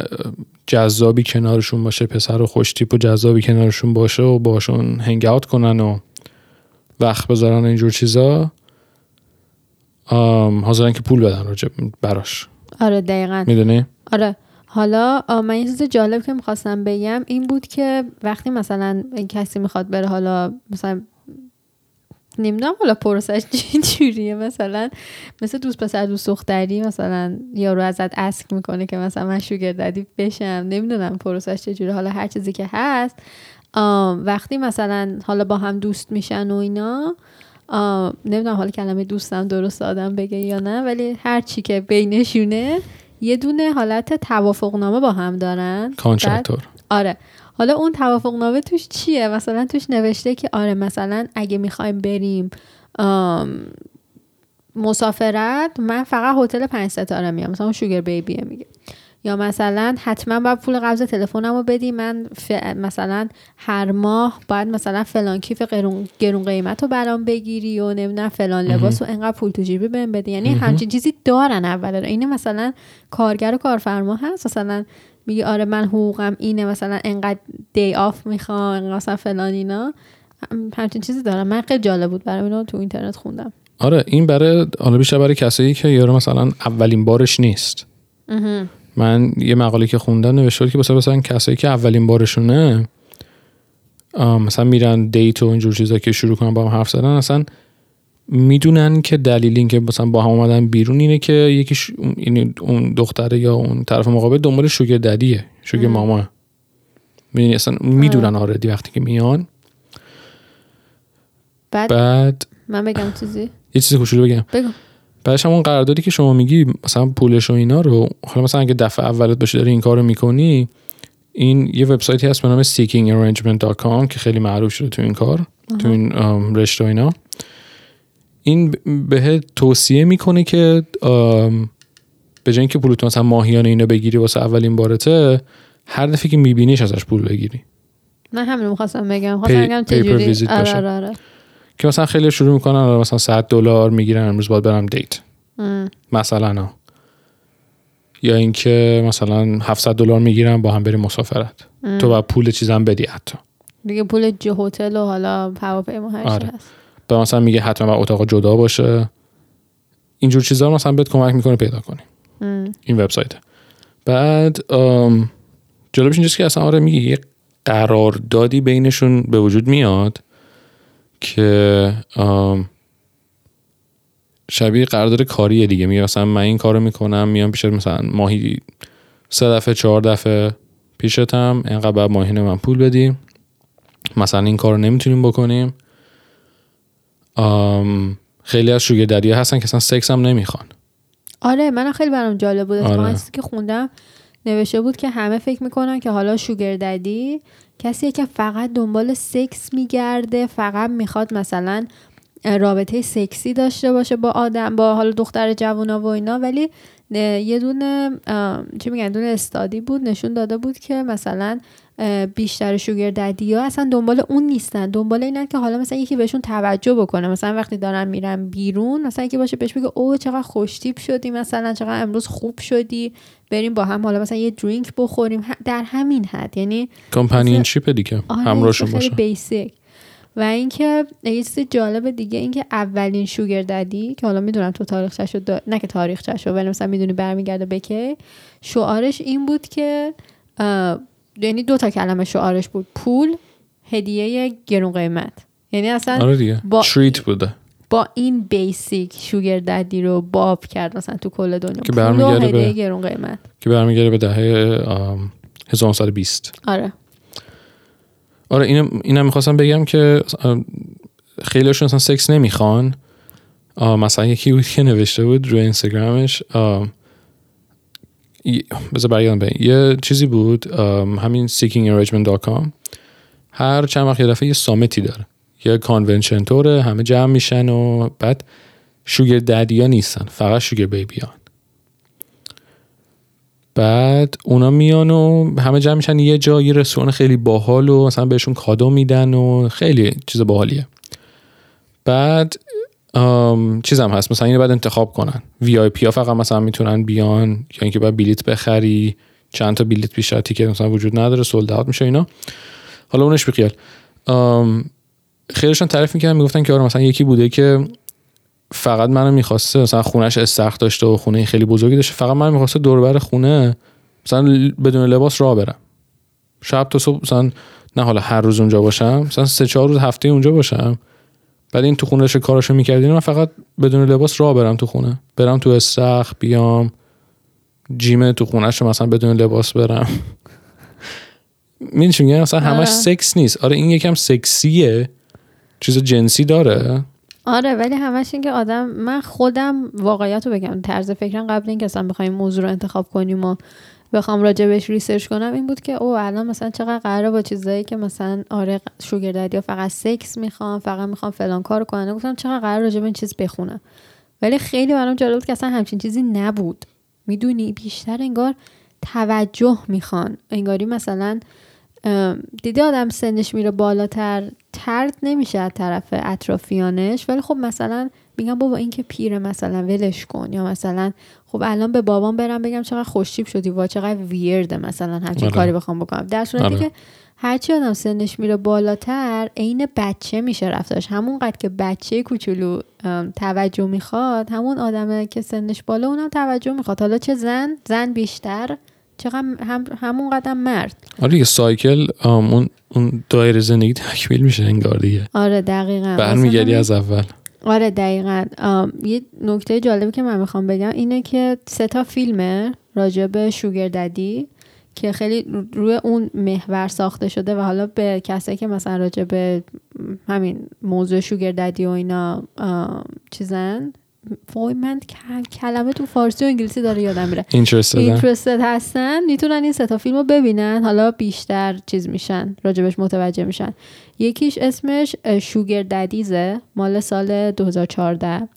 B: جذابی کنارشون باشه پسر و خوشتیپ و جذابی کنارشون باشه و باشون هنگ اوت کنن و وقت بذارن اینجور چیزا حاضرن که پول بدن راجب براش.
A: آره دقیقا.
B: می‌دونی؟
A: آره. حالا من یه چیز جالب که می‌خواستم بگم این بود که وقتی مثلا کسی می‌خواد بره حالا مثلا نمی‌دونم حالا process ش [LAUGHS] چی جوریه؟ مثلا مثل دوست پسر دوست دختری مثلا یارو ازت ask می‌کنه که مثلا من sugar daddy بشم. نمی‌دونم process ش چجوری حالا هر چیزی که هست وقتی مثلا حالا با هم دوست میشن و اینا نمی‌دونم حالا کلمه دوستم درست آدم بگه یا نه ولی هر چی که بینشونه یه دونه حالت توافقنامه با هم دارن.
B: contract طور
A: آره. حالا اون توافقنامه توش چیه؟ مثلا توش نوشته که آره مثلا اگه می‌خوایم بریم مسافرت من فقط هتل پنج ستاره میام. مثلا اون شوگر بیبیه میگه. یا مثلا حتما باید پول قبض تلفنم رو بدی. من ف... مثلا هر ماه باید مثلا فلان کیف قرون... گرون قیمت رو برام بگیری و نمی‌دونم فلان لباس و انقدر پول تو جیبی بهم بدی. یعنی. همچین چیزی دارن اول این مثلا کارگر و کارفرما هست. مثلا میگه آره من حقوقم اینه مثلا انقدر day off می‌خوام انقدر مثلا فلان اینا. هم- همچین چیزی دارم من خیلی جالب بود برام اینو تو اینترنت خوندم.
B: آره این برای حالا بیشتر برای کسایی که یارو مثلا اولین بارش نیست. من یه مقاله که خوندم نوشته بود که مثلا مثلا کسایی که اولین بارشونه مثلا میرن date و اینجور چیزا که شروع کنن با هم حرف زدن اصلا می‌دونن که دلیل این که مثلا با هم اومدن بیرون اینه که یکیش اون- یعنی اون دختره یا اون طرف مقابل دنبال شوگر ددیه شوگر
A: ام.
B: ماما. می‌دونی اصلا می‌دونن آردی وقتی که میان.
A: بعد؟
B: بعد
A: من بگم چیزی؟
B: یه چیز کوچولو بگم.
A: بگو.
B: بعدش همون قراردادی که شما میگی مثلا پولش و اینا رو حالا مثلا اگه دفعه اولت باشه داری این کارو می‌کنی این یه وبسایتی هست به نام seekingarrangement.com که خیلی معروف شده تو این کار تو این رشته و اینا. این به توصیه می‌کنه که به جای اینکه پولتون مثلا ماهیانه اینو بگیری واسه اولین بارته هر دفعه که میبینیش ازش پول بگیری.
A: من همین می‌خواستم بگم. خواستم بگم چجوری آره. آره آره.
B: که مثلا خیلی شروع می‌کنن مثلا 100 دلار می‌گیرن امروز باید برم دیت
A: ام.
B: مثلا ها. یا اینکه مثلا 700 دلار می‌گیرن با هم بریم مسافرت
A: ام.
B: تو باید پول چیزام بدی حتی
A: دیگه پول هتل و حالا هواپیما هر
B: آره.
A: هست
B: به مثلا میگه حتما باید اتاق جدا باشه اینجور چیزا رو مثلا بهت کمک می‌کنه پیدا کنی
A: ام.
B: این وبسایت بعد جالبش اینجاست که اصلا آره میگه یه قراردادی بینشون به وجود میاد که شبیه قرارداد کاریه دیگه. میگه مثلا من این کارو می‌کنم میام پیشت مثلا ماهی سه دفعه چهار دفعه پیشتم اینقدر بعد ماهینه من پول بدی مثلا این کارو نمی‌تونیم بکنیم. خیلی از شوگر ددی هستن که اصلا سکس هم نمی‌خوان.
A: آره من خیلی برام جالب بود.
B: آره.
A: که خوندم نوشته بود که همه فکر می‌کنن که حالا شوگر ددی کسیه که فقط دنبال سکس میگرده فقط می‌خواد مثلا رابطه سکسی داشته باشه با آدم با حالا دختر جوونا و اینا. ولی یه دونه چی میگن دونه استادی بود نشون داده بود که مثلا بیشتر شوگر ددی ها اصلا دنبال اون نیستن. دنبال اینن که حالا مثلا یکی بهشون توجه بکنه. مثلا وقتی دارن میرن بیرون مثلا یکی باشه بهش بگه او چقدر خوشتیپ شدی مثلا چقدر امروز خوب شدی بریم با هم حالا مثلا یه درینک بخوریم. در همین حد. یعنی
B: کمپانینشیپ دیگه
A: آره
B: همراهشون باشه.
A: بیسیک و اینکه یه چیز جالب دیگه اینکه اولین شوگر ددی که حالا می‌دونم تو تاریخچه‌شو دا... نه که تاریخچه‌شو ولی مثلا می‌دونی برمیگرده به کی. شعارش این بود که یعنی دو تا کلمه شعارش بود. پول هدیه گرون قیمت. یعنی اصلا
B: آره دیگه.
A: با-
B: تریت بوده.
A: با این بیسیک شوگر ددی رو باب کرد مثلا تو کل دنیا.
B: که برمیگرده به-
A: گرون قیمت.
B: که برمیگره به دهه آم، 1920
A: آره.
B: آره اینم اینم می‌خواستم بگم که خیلیشون اصلا سکس نمی‌خوان. مثلا یکی بود که نوشته بود روی اینستاگرامش بذار برگردم به. یه چیزی بود همین seekingarrangement.com هر چند وقت یه دفعه یه سامتی داره. یه کانونشن توره همه جمع میشن و بعد شوگر ددیا نیستن فقط شوگر بیبیان بعد اونا میان و همه جمع میشن یه جا یه رستوران خیلی باحال و مثلا بهشون کادو میدن و خیلی چیز باحالیه. بعد چیزم هست مثلا اینو بعد انتخاب کنن. وی آی پی ها فقط مثلا می‌تونن بیان یا اینکه باید بلیت بخری چند تا بلیت بیشتر تیکت مثلا وجود نداره سولد اوت میشه اینا. حالا اونش بیخیال خیلیشون تعریف می‌کردن می‌گفتن که آره مثلا یکی بوده که فقط منو می‌خواسته مثلا خونش استخر داشته و خونه خیلی بزرگی داشته فقط من می‌خواسته دور بر خونه مثلا بدون لباس راه برم. شب تا صبح مثلا نه حالا هر روز اونجا باشم مثلا سه چهار روز هفته اونجا باشم. بعد این تو خونش کاراشو می‌کردین من فقط بدون لباس راه برم تو خونه. برم تو استخر بیام جیم تو خونش رو مثلا بدون لباس برم. [LAUGHS] می‌دونی میگم؟ مثلا همش
A: آره.
B: سکس نیست. آره این یکم سکسیه. چیز جنسی داره.
A: آره ولی همش این که آدم من خودم واقعیت رو بگم طرز فکرم قبل اینکه اصلا بخوایم موضوع رو انتخاب کنیم و بخوام راجع بهش research کنم این بود که او الان مثلا چقدر قراره با چیزایی که مثلا آره sugar daddy فقط سکس می‌خوام فقط می‌خوام فلان کار کنن گفتم چقدر قرار به این چیز بخونم. ولی خیلی برام جالب بود که اصلا همچین چیزی نبود. می‌دونی؟ بیشتر انگار توجه می‌خوان. انگاری مثلا ام، دیده آدم سنش میره بالاتر طرد نمیشه از طرف اطرافیانش. ولی خب مثلا میگم بابا این که پیره مثلا ولش کن یا مثلا خب الان به بابام برم بگم چقدر خوشتیپ شدی وا چقدر ویرده مثلا همچین
B: آره.
A: کاری بخوام بکنم. در صورتی
B: آره.
A: که هرچی آدم سنش میره بالاتر عین بچه میشه رفتارش. همونقدر که بچه کوچولو توجه می‌خواد همون آدمه که سنش بالا اونم توجه می‌خواد. حالا چه زن؟ زن بیشتر. چقدر هم همون قدم مرد.
B: آره یه سایکل اون اون دایره زندگی تکمیل میشه انگار دیگه.
A: آره دقیقا.
B: برمیگردی از اول.
A: آره دقیقا. یه نکته جالبی که من می‌خوام بگم اینه که سه تا فیلمه راجع به شوگر ددی که خیلی رو- روی اون محور ساخته شده و حالا به کسایی که مثلا راجع به همین موضوع شوگر ددی و اینا چیزن. وای من کل- کلمه تو فارسی و انگلیسی داره یادم میره.
B: اینترستد
A: هستن؟ می‌تونن این سه تا فیلم رو ببینن. حالا بیشتر چیز میشن راجبش متوجه میشن. یکیش اسمش شوگر ددیزه مال سال 2014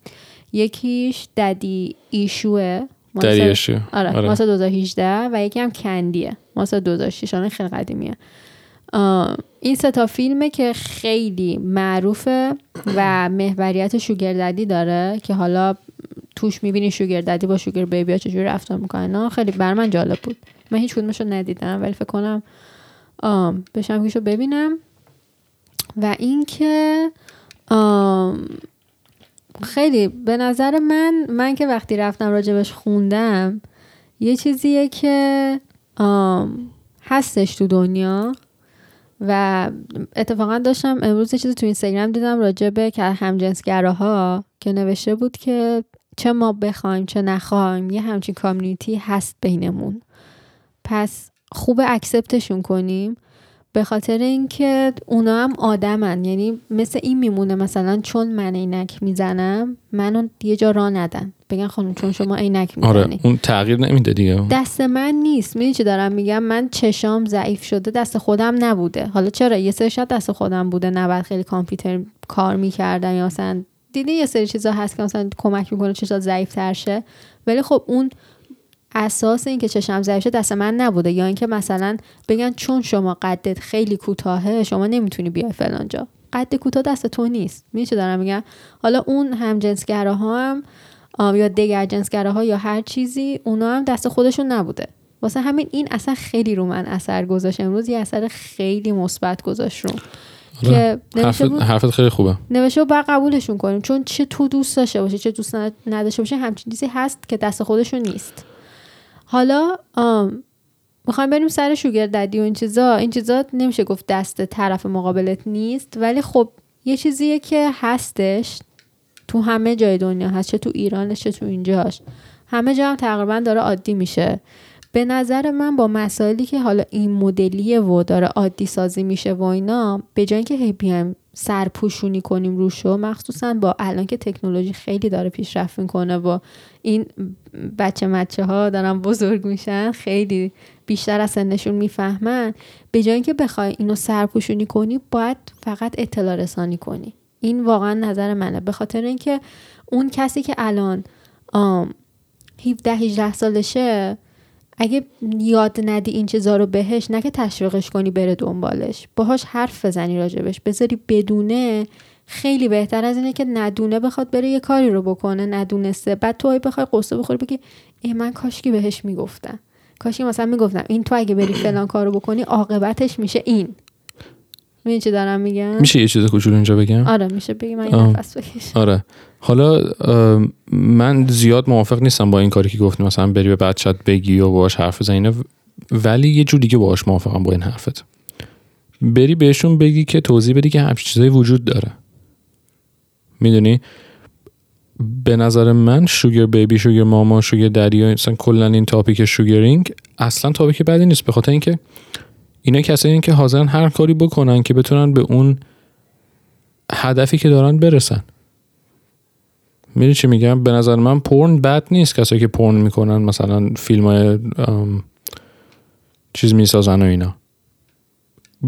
A: یکیش ددی ایشوه مال سال-
B: دریشو
A: آره,
B: آره.
A: مال سال 2018 و یکی هم کندیه مال سال 2006 آن خیلی قدیمیه. آه، این سه تا فیلمه که خیلی معروفه و محوریت شوگرددی داره که حالا توش می‌بینی شوگرددی با شوگر بیبی ها چجوری رفتار می‌کنن. خیلی بر من جالب بود. من هیچ کدومش رو ندیدم ولی فکر کنم بشم رو ببینم. و اینکه خیلی به نظر من من که وقتی رفتم راجبش خوندم یه چیزیه که هستش تو دنیا. و اتفاقا داشتم امروز چیزی تو اینستاگرام دیدم راجبه که همجنسگراها که نوشته بود که چه ما بخوایم چه نخوایم یه همچین کامیونیتی هست بینمون. پس خوب اکسپتشون کنیم. به خاطر اینکه اونا هم آدمن. یعنی مثل این میمونه مثلا چون من عینک می‌زنم منو یه جا را ندن. بگن خانم چون شما عینک می‌زنی.
B: آره اون تغییر نمیده دیگه.
A: دست من نیست. می‌دونی چی دارم میگم؟ من چشام ضعیف شده دست خودم نبوده. حالا چرا؟ یه سری شاید دست خودم بوده نباید خیلی کامپیوتر کار می‌کردن یا مثلا دیدی یه سری چیزا هست که مثلا کمک می‌کنه چشات ضعیف تر شه؟ ولی خب اون اساس اینکه چشم ضعیف دست من نبوده یا اینکه مثلا بگن چون شما قدت خیلی کوتاهه شما نمی‌تونی بیای فلان جا. قد کوتاه دست تو نیست. میشه دارم میگم؟ حالا اون هم جنسگراها هم یا دیگر جنسگراها یا هر چیزی اونا هم دست خودشون نبوده. واسه همین این اصلا خیلی رو من اثر گذاشت. امروز یه اثر خیلی مثبت گذاشت رو.
B: که حرفت خیلی خوبه.
A: نوشته باید قبولشون کنیم. چون چه تو دوست داشته باشه چه دوست نداشته باشه همچین چیزی هست که دست خودشون نیست. حالا می‌خوایم بریم سر شوگر ددی و این چیزا. این چیزا نمیشه گفت دست طرف مقابلت نیست ولی خب یه چیزیه که هستش تو همه جای دنیا هست چه تو ایرانش چه تو اینجاش. همه جا هم تقریبا داره عادی میشه. به نظر من با مسائلی که حالا این مدلیه و داره عادی سازی میشه و اینا به جای اینکه هی بیایم سرپوشونی کنیم روشو مخصوصا با الان که تکنولوژی خیلی داره پیشرفت می‌کنه و این بچه مچه ها دارن بزرگ میشن خیلی بیشتر از سنشون می‌فهمن. به جای اینکه بخوای اینو سرپوشونی کنی باید فقط اطلاع رسانی کنی. این واقعا نظر منه. به خاطر اینکه اون کسی که الان 17 18 سالشه اگه یاد ندی این چیزا رو بهش نه که تشویقش کنی بره دنبالش. باهاش حرف بزنی راجبش. بذاری بدونه. خیلی بهتر از اینه که ندونه بخواد بره یه کاری رو بکنه ندونسته. بعد تو بخوای قصه بخوری بگی ای من کاشکی بهش می‌گفتم. کاشکی مثلا می‌گفتم این تو اگه بری [COUGHS] فلان کارو بکنی عاقبتش میشه این. میشه چی دارم میگم؟
B: میشه یه چیز کوچولو اینجا بگم؟
A: آره میشه بگی من نفس بکشم.
B: آره. حالا من زیاد موافق نیستم با این کاری که گفتی مثلا بری به بچت بگی و باهاش حرف بزنی ولی یه جور دیگه باهاش موافقم با این حرفت. بری بهشون بگی که توضیح بدی که همچین چیزایی وجود داره. می‌دونی؟ به نظر من شوگر بیبی شوگر ماما شوگر دری مثلا کلا این تاپیک شوگرینگ اصلا تاپیک بدی نیست به خاطر اینکه اینا کسایی که حاضرن هر کاری بکنن که بتونن به اون هدفی که دارن برسن. میری چی میگم؟ به نظر من پورن بد نیست کسایی که پورن می‌کنن مثلا فیلم های چیز می‌سازن و اینا.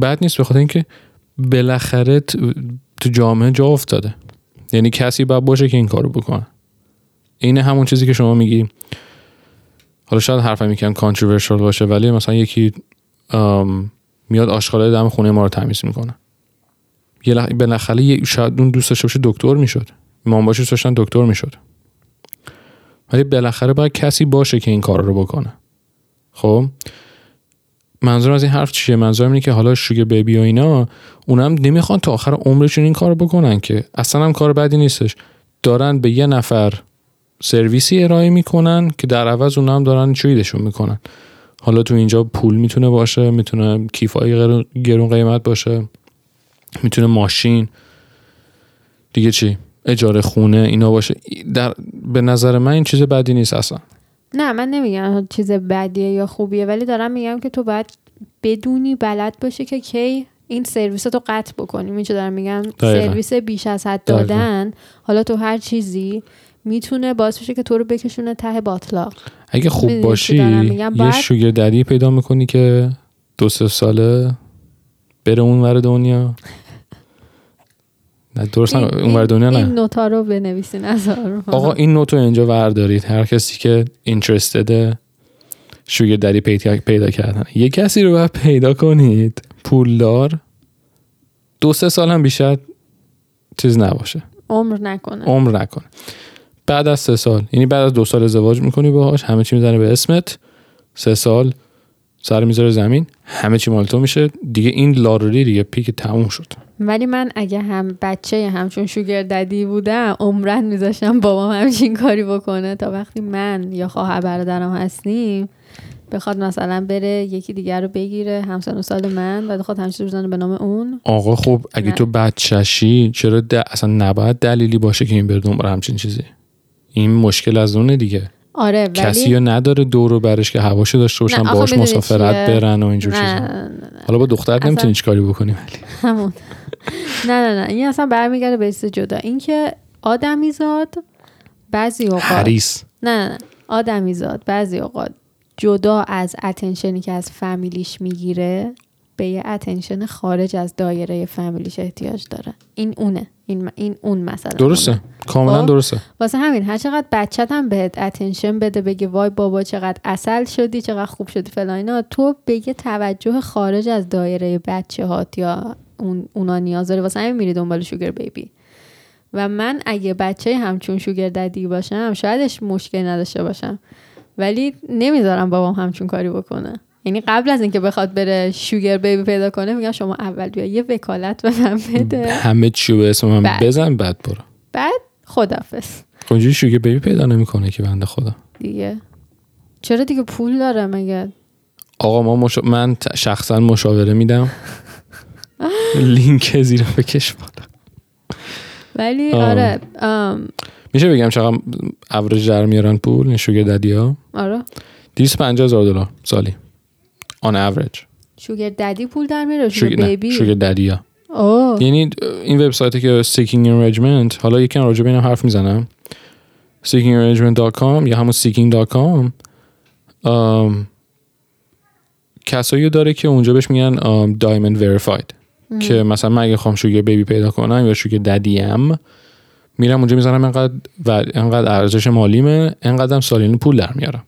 B: بد نیست به خاطر اینکه بالاخره تو جامعه جا افتاده. یعنی کسی باید باشه که این کارو بکنه. این همون چیزی که شما میگی. حالا شاید حرفم می‌کنم کانتروورشال باشه ولی مثلا یکی میاد آشغالای دم خونه ما رو تمیز می‌کنه. یه لح... بالاخره شاید اون دوست داشته باشه دکتر می‌شد. مام باشه داشتن دکتر می‌شد. ولی بالاخره باید کسی باشه که این کار رو بکنه. خب؟ منظورم از این حرف چیه؟ منظورم اینه که حالا شوگر بیبی و اینا اونم نمی‌خوان تا آخر عمرشون این کار بکنن که. اصلا هم کار بدی نیستش. دارن به یه نفر سرویسی ارائه می‌کنن که در عوض اونم دارن چویدشون می‌کنن. حالا تو اینجا پول می‌تونه باشه می‌تونه کیفای گرون قیمت باشه می‌تونه ماشین. دیگه چی؟ اجاره خونه اینا باشه. در به نظر من این چیز بدی نیست اصلا.
A: نه من نمیگم چیز بدیه یا خوبیه ولی دارم میگم که تو باید بدونی بلد باشه که کی این سرویس رو قطع بکنی. میشه دارم میگم؟ سرویس بیش از حد دادن. حالا تو هر چیزی می‌تونه باعث بشه که تو رو بکشونه ته باطلاق.
B: اگه خوب باشی یه شوگر دری پیدا می‌کنی که دو سه ساله بره اون ور دنیا. نه درست اون ور دنیا نه.
A: این نوتا رو بنویسین از
B: آقا این نوتو اینجا وردارید. هر کسی که اینترستده شوگر دری پیدا, پیدا کردن. یه کسی رو باید پیدا کنید. پولدار دو سه سال هم بیشتر چیز نباشه.
A: عمر نکنه.
B: عمر نکنه. بعد از سه سال. یعنی بعد از دو سال ازدواج می‌کنی باهاش همه چی می‌زنه به اسمت. سه سال سر می‌ذاره زمین همه چی مال تو میشه. دیگه این لاروری دیگه پیک تموم شد.
A: ولی من اگه هم بچه همچون شوگر ددی بودم عمرن میذاشتم بابام همچین کاری بکنه. تا وقتی من یا خواهر برادرم هستیم بخواد مثلا بره یکی دیگر رو بگیره همسن و سال من و بخواد همچین بزنه به نام اون.
B: آقا خب اگه
A: نه.
B: تو بچهشی چرا د... اصلا نباید دلیلی باشه که این بره دنبال همچین چیزی؟ این مشکل از اونه دیگه.
A: آره ولی
B: کسی یا نداره دورو برش که هواشو داشته باشن
A: می‌دونی
B: مسافرت
A: چیه؟
B: برن و اینجور چیزا. حالا با دختر
A: اصلا-
B: نمی‌تونی چیکاری بکنی. ولی [LAUGHS]
A: همون. نه نه نه. این اصلا برمیگرده به چیز جدا. اینکه آدمیزاد بعضی اوقات
B: حریص.
A: نه نه آدمیزاد بعضی اوقات جدا از اتنشنی که از فامیلیش می‌گیره به یه اتنشن خارج از دایره فامیلیش احتیاج داره. این اونه. این, این اون مثلا
B: درسته. کاملا
A: خب.
B: درسته.
A: واسه همین هر چقدر بچت هم بهت اتنشن بده بگه وای بابا چقدر اصل شدی چقدر خوب شدی فلان اینا تو به یه توجه خارج از دایره بچه هات یا اون اونا نیاز داره واسه همین میری دنبال شوگر بیبی. و من اگه بچه همچون شوگر ددی باشم شایدش مشکلی نداشته باشم. ولی نمی‌ذارم بابام همچون کاری بکنه. یعنی قبل از اینکه بخواد بره شوگر بیبی پیدا کنه میگم شما اول بیا یه وکالت به من بده.
B: همه چی به اسم من. بزن بعد برو.
A: بعد خدافز
B: خب اینجوری شوگه بیبی پیدا نمی‌کنه که بنده خدا؟
A: دیگه. چرا دیگه پول داره مگه؟
B: آقا ما مشا... من شخصا مشاوره میدم. [LAUGHS] لینک زیر بکش بالا.
A: ولی. آره
B: میشه بگم چقدر اوریج در میارن پول؟ این شوگر ددی ها؟
A: آره.
B: 250 هزار دلار سالی. آن اوریج
A: شوگر ددی پول در میاره شوگر بیبی
B: شوگر ددی یعنی این وبسایتی که seeking arrangement حالا یکم راجع به اینم حرف می‌زنم. Seekingarrangement.com یا همون seeking.com کسایی داره که اونجا بهش میگن diamond verified. که مثلا من اگه خواهم شوگر بیبی پیدا کنم یا شوگر ددیم میرم اونجا می‌زنم انقدر و انقدر ارزش مالیمه انقدر هم سالانه پول در میارم.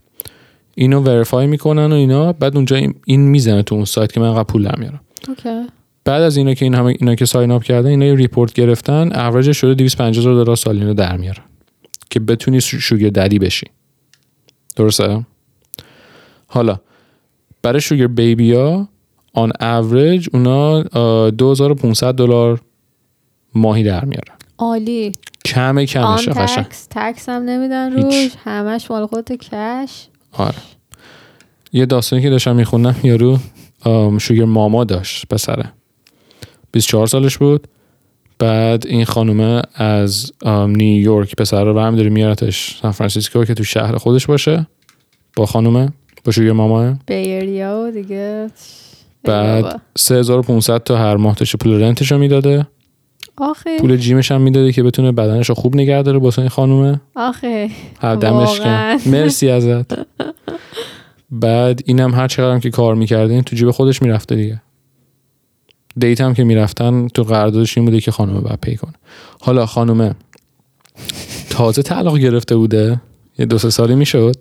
B: اینو verify می‌کنن و اینا بعد اونجا این- می‌زنه تو اون سایت که من انقدر پول میارم
A: okay.
B: بعد از اینا که این همه اینا که sign up کردن اینا یه report گرفتن اوریج شده 250 هزار دلار سالانه در میارن که بتونی su- sugar daddy بشی. درسته؟ حالا برای sugar baby ها on average اونا آه، 2500 دلار ماهی در میارن
A: عالی.
B: کمه کمشه قشنگ.
A: تکس تکس هم نمیدن. روش. همش مال خودت کش.
B: آره. یه داستانی که داشتم میخوندم یارو شوگر ماما داشت پسره. 24 سالش بود. بعد این خانومه از نیویورک پسر رو برمیداره میارتش سان فرانسیسکو که تو شهر خودش باشه. با خانومه با شوگر ماما
A: بیریا و دیگه.
B: بعد
A: بابا.
B: 3500 تا هر ماه پول رنتش رو می‌داده.
A: آخه.
B: پول gym ش هم می‌داده که بتونه بدنش رو خوب نگه داره واسه این خانومه.
A: آخه.
B: هر دمش [LAUGHS] مرسی ازت. بعد اینم هر چقدرم که کار می‌کرده این تو جیب خودش می‌رفته دیگه. date هم که می‌رفتن تو قراردادش این بوده که خانومه باید pay کنه. حالا خانومه تازه طلاق گرفته بوده؟ یه دو سه سالی می‌شد.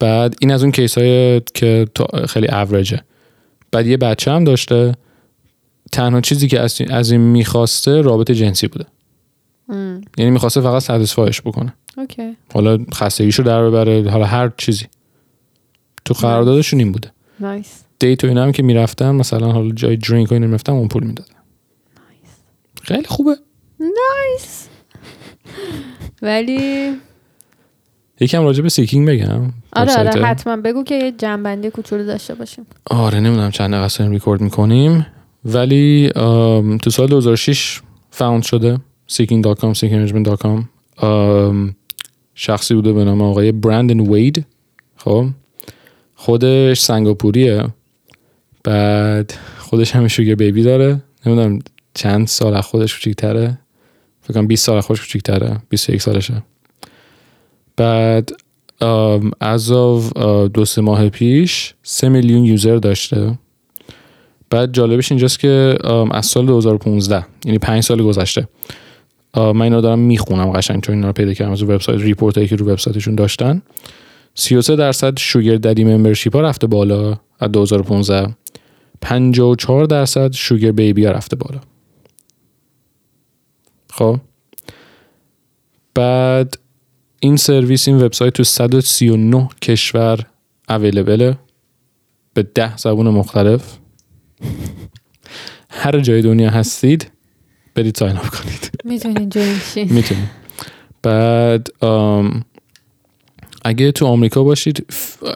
B: بعد این از اون case های که خیلی اوریجه. بعد یه بچه هم داشته. تنها چیزی که از این می‌خواسته رابطه جنسی بوده.
A: ام،
B: یعنی می‌خواسته فقط satisfy ش بکنه.
A: okay.
B: حالا خستگیشو در ببره حالا هر چیزی. تو قراردادشون این بوده.
A: nice
B: date و اینا هم که می‌رفتن مثلا حالا جای drink و اینا می‌رفتن اون پول می‌دادن. خیلی خوبه.
A: nice ولی
B: یکم راجع به Seeking بگم.
A: آره. آره حتما بگو که یه جنبندی کوچولو داشته باشیم.
B: آره نمی‌دونم چند داریم ریکورد می‌کنیم. ولی تو سال 2006 فاوند شده seeking.com seekingarrangement.com آم، شخصی بوده به نام آقای برندن وید. خب خودش سنگاپوریه. بعد خودش هم شوگر بیبی داره. نمی‌دونم چند سال از خودش کوچیک‌تره. فکر کنم 20 سال از خودش کوچیک‌تره. 21 سالشه. بعد از دو سه ماه پیش سه میلیون user داشته. بعد جالبش اینجاست که از سال 2015 یعنی پنج سال گذشته من اینا دارم می‌خونم قشنگ چون اینا رو پیدا کردم از website report هایی که رو وبسایتشون داشتن. 33 درصد sugar daddy membership ها رفته بالا از 2015 54 درصد sugar baby ها رفته بالا. خب؟ بعد این سرویس این وبسایت تو 139 کشور اویلیبله. به ده زبون مختلف. هر جای دنیا هستید برید ساین اپ کنید
A: می‌تونین جوین
B: می‌تونید بعد اگه تو آمریکا باشید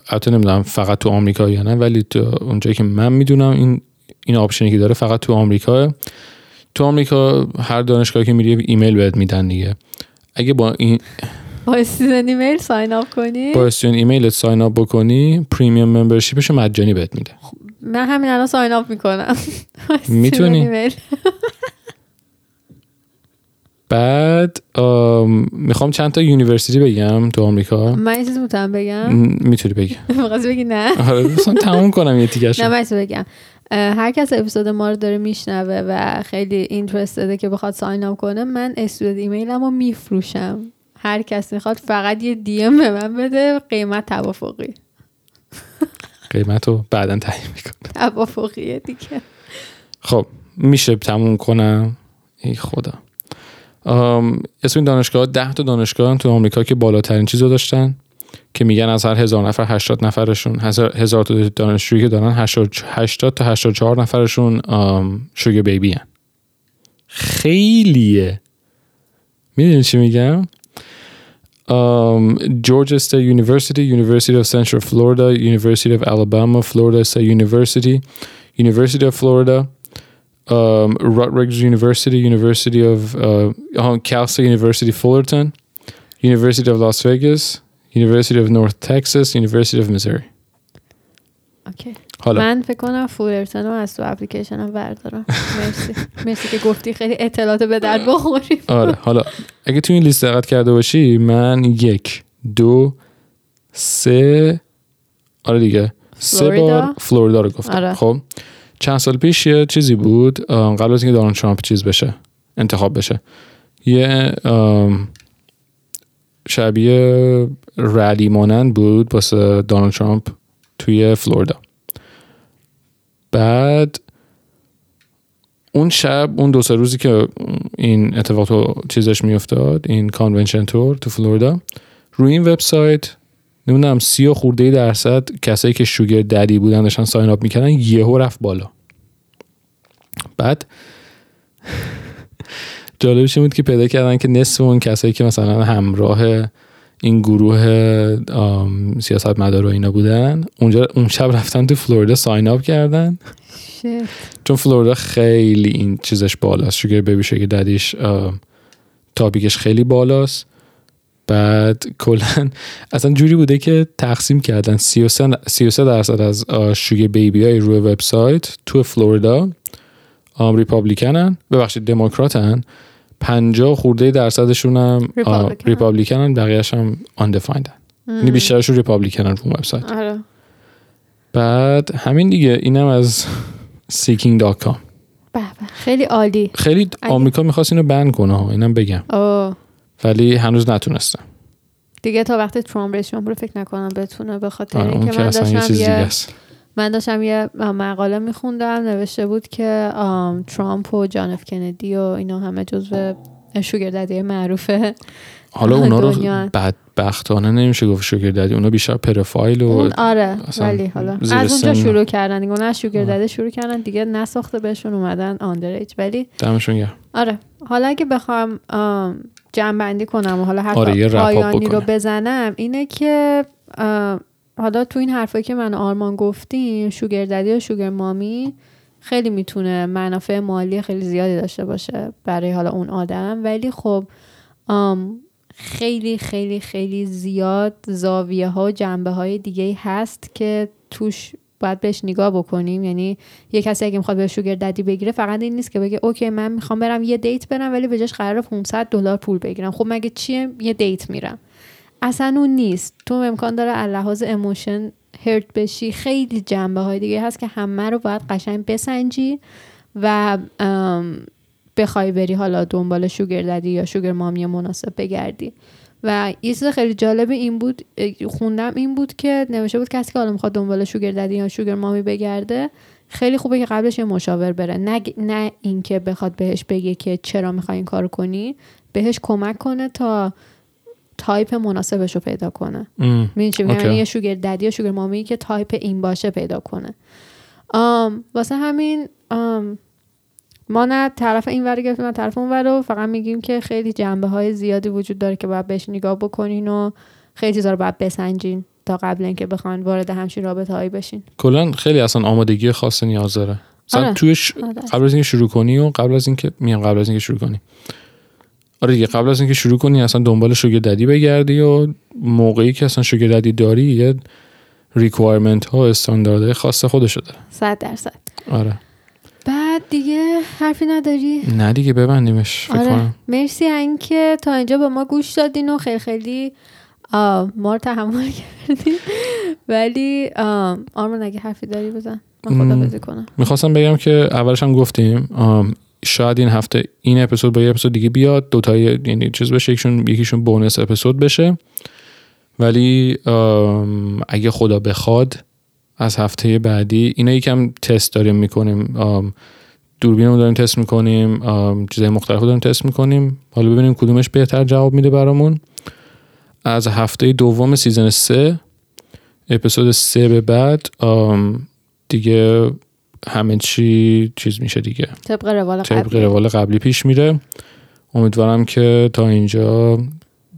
B: البته نمی‌دونم فقط تو آمریکا یا نه ولی تو اونجایی که من می‌دونم این این option ی که داره فقط تو آمریکا. تو آمریکا هر دانشگاهی که میری ایمیل بهت میدن دیگه. اگه با این
A: با student email sign up کنی؟
B: با student email ت sign up بکنی premium membership ش رو مجانی بهت میده.
A: من همین الان sign up می‌کنم.
B: می‌تونی. بعد می‌خوام چند تا university بگم تو آمریکا؟
A: من یه چیز می‌تونم بگم؟
B: می‌تونی بگی. [LAUGHS]
A: می‌خواستی بگی نه؟ [LAUGHS]
B: آره دوستان تموم کنم یه تیکش
A: نه من بگم. هر کس اپیزود ما رو داره میشنوه و خیلی اینترستده که بخواد ساین اپ کنه من استودنت ایمیلم رو میفروشم. هر کس می‌خواد فقط یه دی ام به من بده قیمت توافقی.
B: قیمت رو بعدا تعیین می‌کنم.
A: توافقیه دیگه.
B: خب میشه تموم کنم؟ ای خدا. اسم این دانشگاه ده تا دانشگاه هم تو آمریکا که بالاترین چیز رو داشتن که میگن از هر هزار نفر 80 نفرشون هزار, هزار تا دانشجویی که دارن 80 80 تا 84 نفرشون شوگر بیبی هن. خیلیه. می‌دونی چی میگم؟ um, Georgia State University, University of Central Florida, University of Alabama, Florida State University, University of Florida, um, Rutgers University, University of uh, Cal State University Fullerton, University of Las Vegas, University of North Texas, University of Missouri.
A: Okay.
B: حالا.
A: من فکر کنم فولرتون رو از تو اپلیکیشنم بردارم. [LAUGHS] مرسی. مرسی که گفتی خیلی اطلاعات به درد بخوریم
B: آره حالا. اگه تو این لیست دقت کرده باشی من یک دو سه آره دیگه. سه؟ بار فلوریدا رو گفتم.
A: آره.
B: خب. چند سال پیش یه چیزی بود قبل از اینکه دونالد ترامپ چیز بشه انتخاب بشه. یه شبیه rally مانند بود واسه دونالد ترامپ توی فلوریدا. بعد اون شب اون دو سه روزی که این اتفاق تو چیزش میافتاد این convention طور تو فلوریدا روی این وبسایت نمی‌دونم سی و خورده درصد کسایی که شوگر ددی بودن داشتن ساین اپ می‌کردن یهو رفت بالا. بعد [LAUGHS] جالبش این بود که پیدا کردن که نصف اون کسایی که مثلا همراه این گروه سیاست مدار و اینا بودن. اونجا اون شب رفتن تو فلوریدا ساین اپ کردن.
A: شit.
B: چون فلوریدا خیلی این چیزش بالاست. شوگر بیبی شوگر ددیش topic ش خیلی بالاست. بعد کلا [LAUGHS] اصلا جوری بوده که تقسیم کردن. 33 33 درصد از sugar baby های روی وبسایت تو فلوریدا Republican ن. ببخشید Democrat ن. 50 خورده درصدشون هم
A: Republican.
B: Republican ن بقیه‌اش هم undefined ن یعنی بیشترشون Republican ن رو وبسایت.
A: آره.
B: بعد همین دیگه اینم از seeking.com
A: به. خیلی عالی.
B: خیلی آمریکا می‌خواست اینو بند کنه ها اینم بگم. ولی هنوز نتونستم.
A: دیگه تا وقتی ترامپ رئیس جمهور فکر نکنم بتونه به خاطر
B: آره،
A: اینکه
B: که
A: من داشتم
B: چیز دیگه
A: یه من داشتم یه مقاله میخوندم نوشته بود که ترامپ و جان اف کندی و اینا همه جزو شوگر ددی معروفه
B: حالا اونا رو. بدبختانه نمیشه گفت شوگر دادی اونا بیشتر پروفایل و
A: اون آره ولی حالا از اونجا. شروع کردن دیگه اون از شوگر. دده شروع کردن دیگه نساخته بهشون اومدن آندریج ولی
B: دمشون گرم
A: آره حالا اگه بخوام جمع بندی کنم و حالا حرف
B: آره،
A: پایانی رو. بزنم اینه که حالا تو این حرفایی که من آرمان گفتیم شوگر ددی و شوگر مامی خیلی می‌تونه منافع مالی خیلی زیادی داشته باشه برای حالا اون آدم. ولی خب خیلی خیلی خیلی زیاد زاویه ها جنبه های دیگه هست که توش باید بهش نگاه بکنیم. یعنی یه کسی اگه می‌خواد به sugar daddy بگیره فقط این نیست که بگه okay من می‌خوام برم یه date برم ولی به جاش قرار 500 دلار پول بگیرم. خب مگه چیه؟ یه date میرم. اصلا اون نیست. تو امکان داره لحاظ emotion hurt بشی. خیلی جنبه های دیگه هست که همه رو باید قشنگ بسنجی و بخوای بری حالا دنبال sugar daddy یا sugar mommy مناسب بگردی. و یه چیز خیلی جالب این بود خوندم این بود که نوشته بود کسی که حالا می‌خواد دنبال sugar daddy یا sugar mommy بگرده خیلی خوبه که قبلش یه مشاور بره. نه نه اینکه بخواد بهش بگه که چرا می‌خوای این کارو کنی بهش کمک کنه تا تایپ مناسبش رو پیدا کنه. می‌دونی چی. میگم یعنی یه sugar daddy یا sugar mommy که تایپ این باشه پیدا کنه آم واسه همین آم ما نه طرف این ور گرفتیم نه طرف اون ور رو فقط میگیم که خیلی جنبه های زیادی وجود داره که باید بهش نگاه بکنین و خیلی چیزا رو باید بسنجین تا قبل اینکه بخواین وارد همچین رابطه هایی بشین
B: کلا خیلی اصلا آمادگی خاص نیاز داره مثلا
A: آره.
B: توی ش-
A: آره.
B: قبل از اینکه شروع کنی و قبل از اینکه میام قبل از اینکه شروع کنی آره دیگه قبل از اینکه شروع کنی اصلا دنبال شوگر ددی بگردی و موقعی که اصلا شوگر ددی داری یه ریکوایرمنت ها استانداردهای خاص خودشو داره.
A: صد درصد.
B: آره.
A: بعد دیگه حرفی نداری؟
B: نه دیگه ببندیمش فکر
A: آره.
B: کنم.
A: مرسی اینکه تا اینجا به ما گوش دادین و خیلی خیلی ما رو تحمل کردین. ولی آرمان اگه حرفی داری بزن. من. خدا کنم.
B: می‌خواستم بگم که اولش هم گفتیم شاید این هفته این اپیزود با یه اپیزود دیگه بیاد. دوتای یعنی چیز بشه یکیشون یکیشون بونس اپیزود بشه. ولی اگه خدا بخواد از هفته بعدی اینا یکم تست داریم می‌کنیم. دوربین رو داریم تست می‌کنیم. چیزهای مختلف داریم تست می‌کنیم. حالا ببینیم کدومش بهتر جواب میده برامون. از هفته دوم season سه اپیزود سه به بعد دیگه همه چی چیز میشه دیگه.
A: طبق روال
B: طبق
A: قبلی.
B: روال قبلی پیش میره. امیدوارم که تا اینجا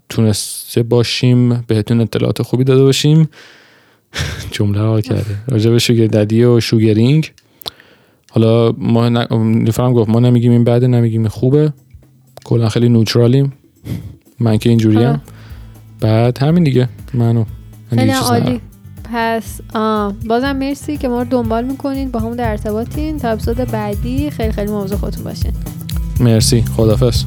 B: تونسته باشیم بهتون اطلاعات خوبی داده باشیم. [LAUGHS] جمله رو کرده. راجع به sugar daddy و sugaring حالا ما ن... نیفرم گفت ما نمیگیم این بده نمیگیم این خوبه. کلا خیلی نوترالیم. من که اینجوریم. بعد همین دیگه. منو. من
A: خیلی. عالی. پس بازم مرسی که ما رو دنبال می‌کنین با همون در ارتباطین. تا اپیزود بعدی خیلی خیلی مواظب خودتون باشین.
B: مرسی. خدافظ